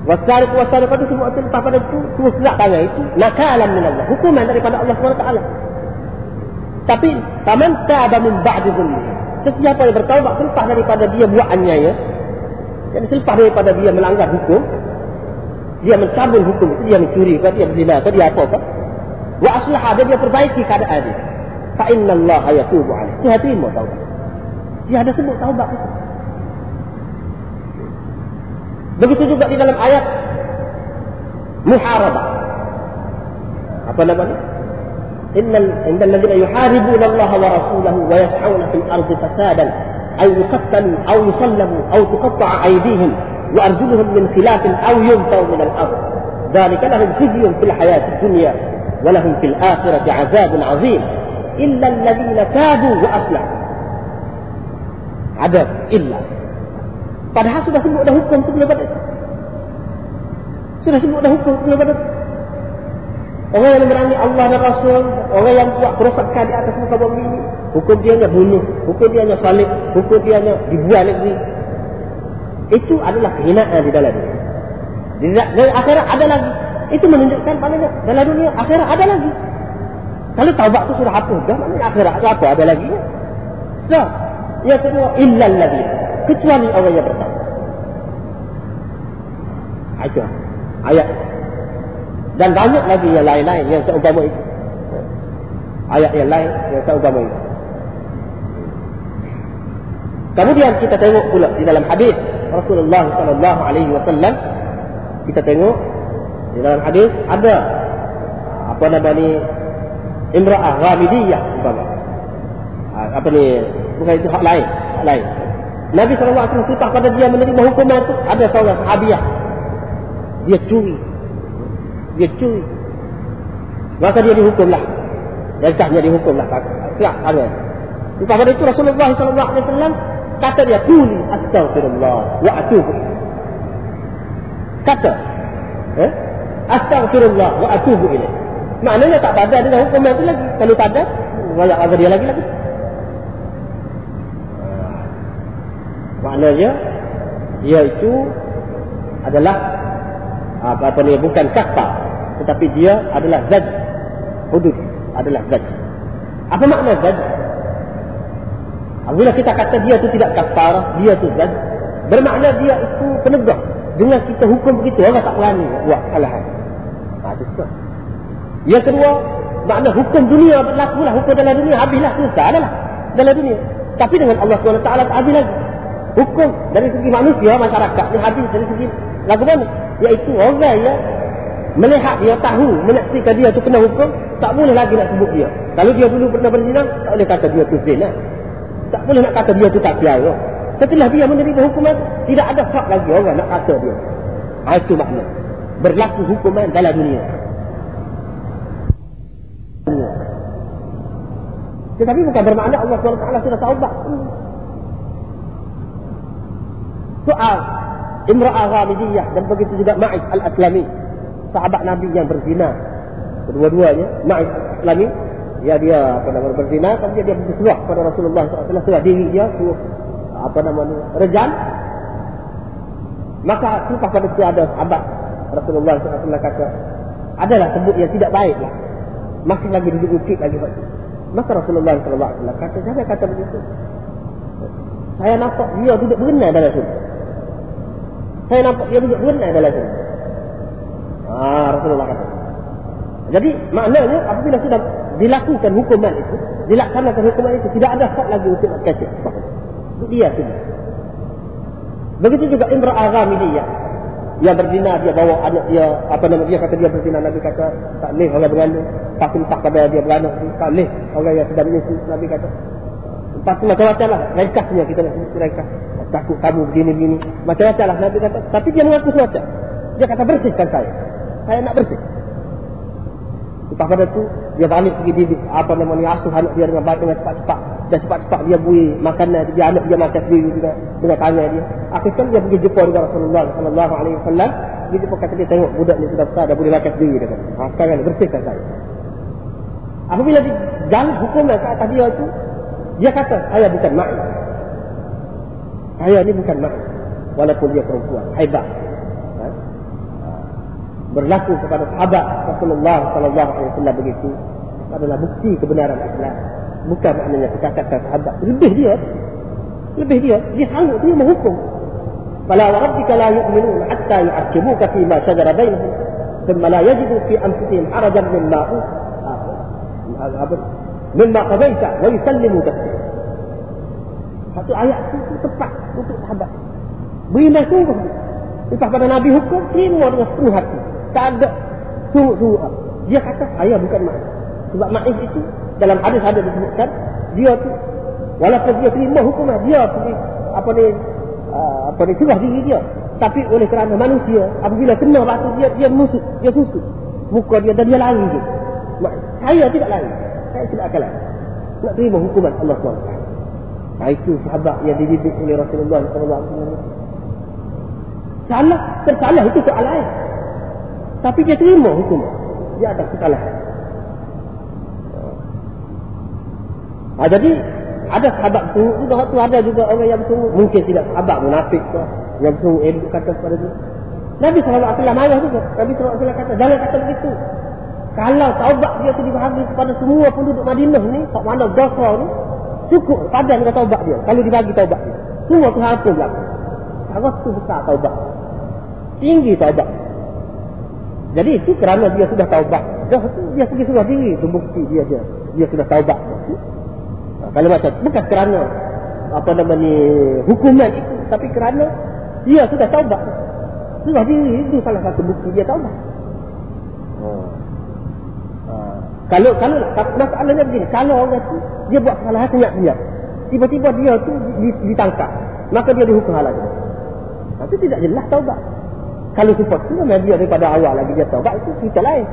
Wasarik wasarik itu semua lepas pada itu semua selak tangan itu nakalan min Allah hukuman daripada Allah SWT. Tapi taman ta'aba min ba'di zulmi. Sesiapa yang bertaubat selepas daripada dia buat aniaya jadi selepas daripada dia melanggar hukum dia mencabul hukum itu dia mencuri ke dia berzina ke dia apa ke wa aslah dia, dia perbaiki keadaan dia. Fa inna Allah yatubu alaih. Dia terima taubat dia ada sebut taubat itu Begitu juga di dalam ayat muharabah. Apa namanya? Innal innal ladzina yuharibuna Allah wa rasulahu wa yas'una fil ardi fasadan ay yuqtalu aw yusallabu aw tuqatta'a aydihim wa arjuluhum min khilafin aw yunfaw min al-ard. ذلك لهم خزي في الحياة الدنيا ولهم في الآخرة عذاب عظيم إلا الذين تابوا وأصلحوا عذاب إلا Padahal sudah sebut dah hukum sebelum pada Sudah sebut dah hukum sebelum pada Orang yang berani Allah dan Rasul Orang yang buat kerosakan di atas muka bumi ini Hukum dia hanya bunuh Hukum dia hanya salib Hukum dia hanya dibuat lagi Itu adalah kehinaan di dalam dunia. Di dalam akhirat ada lagi. Itu menunjukkan maknanya Dalam dunia akhirat ada lagi. Kalau taubat itu sudah hapus dah Maknanya akhirat itu apa? Ada lagi So Yang kedua Illal lagi kecuali orang yang pertama. Ayat. Ayat. Dan banyak lagi yang lain-lain yang seumpama itu. Ayat yang lain yang seumpama itu. Kemudian kita tengok pula di dalam hadis Rasulullah sallallahu alaihi wasallam kita tengok di dalam hadis ada apa nama ni imra'ah ghamidiyah apa ni bukan itu hak lain hak lain Nabi SAW cerita pada dia menerima hukuman itu. Ada seorang sahabiah. Dia curi. Dia curi. Maka dia dihukumlah. Jajahnya dihukumlah. Siap, ada. Lepas pada itu Rasulullah SAW kata dia, Kuli astagfirullah wa atubu. Kata. Eh? Astagfirullah wa atubu ini. Maknanya tak pada dengan hukuman itu lagi. Kalau tak ada, banyak dia lagi lagi. Maknanya dia itu adalah apa, apa ni bukan kafar tetapi dia adalah zad hudud adalah zad. Apa makna zad? Apabila kita kata dia itu tidak kafar dia itu zad bermakna dia itu penegak dengan kita hukum begitu orang tak berani buat kesalahan. Ha, itu sebab. Yang kedua makna hukum dunia berlaku lah. Hukum dalam dunia habislah selesai adalah dalam dunia. Tapi dengan Allah SWT tak habis lagi hukum dari segi manusia masyarakat ni hadis dari segi lagu mana? Iaitu orang yang melihat dia tahu menyaksikan dia tu kena hukum tak boleh lagi nak sebut dia. Kalau dia dulu pernah berzina tak boleh kata dia tu zina. Tak boleh nak kata dia tu tak piara. Setelah dia menerima hukuman tidak ada hak lagi orang nak kata dia. Ha, itu makna. Berlaku hukuman dalam dunia. Tetapi bukan bermakna Allah SWT sudah taubat soal Imra'ah Ghamidiyah dan begitu juga Ma'id Al-Aslami. Sahabat Nabi yang berzina. Kedua-duanya Ma'id Al-Aslami ya dia apa nama berzina tapi dia bersuah kepada Rasulullah SAW sudah diri dia suruh apa nama rejam. Maka lepas pada itu ada sahabat Rasulullah SAW kata adalah sebut yang tidak baik lah. Masih lagi duduk lagi maka Rasulullah SAW kata jangan kata begitu? Saya nampak dia duduk berenang dalam surga saya nampak dia duduk berenang dalam sini. Ah, Rasulullah kata. Jadi maknanya apabila sudah dilakukan hukuman itu, dilaksanakan hukuman itu, tidak ada hak lagi untuk nak kacau. Itu dia sini. Begitu juga Imra Agam ini ya. Dia berzina, dia bawa anak dia, apa nama dia kata dia berzina, Nabi kata, tak boleh orang bergandung. Tak tak pada dia beranak, tak boleh orang yang sedang menyusu, Nabi kata. Tu macam-macam lah, ringkasnya kita nak sebut ringkas takut kamu begini-begini. Macam-macam lah Nabi kata. Tapi dia mengaku semacam. Dia kata bersihkan saya. Saya nak bersih. Lepas pada tu, dia balik pergi di, apa namanya, asuh anak dia dengan baik, dengan cepat-cepat. Dan cepat-cepat dia bui makanan, dia anak dia makan sendiri juga dengan tangan dia. Akhirnya dia pergi jumpa dengan Rasulullah sallallahu alaihi wasallam. Dia jumpa kata dia tengok budak ni sudah besar, dah boleh makan sendiri. Dia kata, ha, sekarang bersihkan saya. Apabila dia jalan hukuman ke atas dia tu, dia kata, saya bukan main. Saya ni bukan mak walaupun dia perempuan. Hebat. Ha? berlaku kepada sahabat Rasulullah sallallahu alaihi wasallam begitu adalah bukti kebenaran Islam. Bukan maknanya kita kata sahabat. Lebih dia. Lebih dia. Dia sanggup dia menghukum. Fala wa rabbika la yu'minun hatta yu'aqibuka fi ma shajara bainahum thumma la yajidu fi anfusihim harajan mimma mimma qadaita wa yusallimu taslima. Satu ayat itu tepat untuk sahabat. Beriman sungguh. Lepas pada Nabi hukum, terima dengan sepenuh hati. Tak ada sungguh-sungguh. Dia kata saya bukan Ma'is. Sebab Ma'is itu dalam hadis ada disebutkan dia tu walaupun dia terima hukuman dia pergi apa ni apa ni serah diri dia tapi oleh kerana manusia apabila kena batu dia dia musuh dia susu muka dia dan dia lari je saya tidak lari saya tidak akan lari nak terima hukuman Allah SWT itu sahabat yang dididik oleh Rasulullah SAW salah tersalah itu soal lain tapi dia terima hukuman dia ada kesalahan Ha, jadi ada sahabat bersungguh juga waktu ada juga orang yang bersungguh. Mungkin tidak sahabat munafik ke. Yang bersungguh eh kata kepada dia. Nabi SAW marah juga. Nabi SAW kata jangan kata begitu. Kalau taubat dia tu dibahagi kepada semua penduduk Madinah ni. Tak mana dosa ni. Cukup padan dengan taubat dia. Kalau dibagi taubat dia. Semua tu apa berlaku. Harus tu besar taubat. Tinggi taubat. Jadi itu kerana dia sudah taubat. Dia pergi sudah diri. Itu bukti dia dia. Dia sudah taubat. Kalau macam bukan kerana apa nama ni hukuman itu tapi kerana dia sudah taubat. Sudah diri itu salah satu bukti dia taubat. Oh. Kalau kalau masalahnya begini, kalau orang itu dia buat kesalahan senyap dia. Tiba-tiba dia tu ditangkap. Maka dia dihukum halal. Tapi tidak jelas taubat. Kalau seperti itu, dia daripada awal lagi dia taubat, itu kita lain.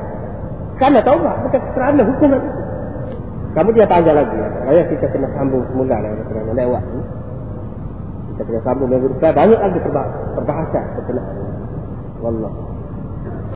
Kerana taubat, bukan kerana hukuman itu. Kamu dia tanya lagi. Saya kita kena sambung semula lah kerana lewat ni. Kita kena sambung minggu depan banyak lagi perbahasan berkenaan. Wallah.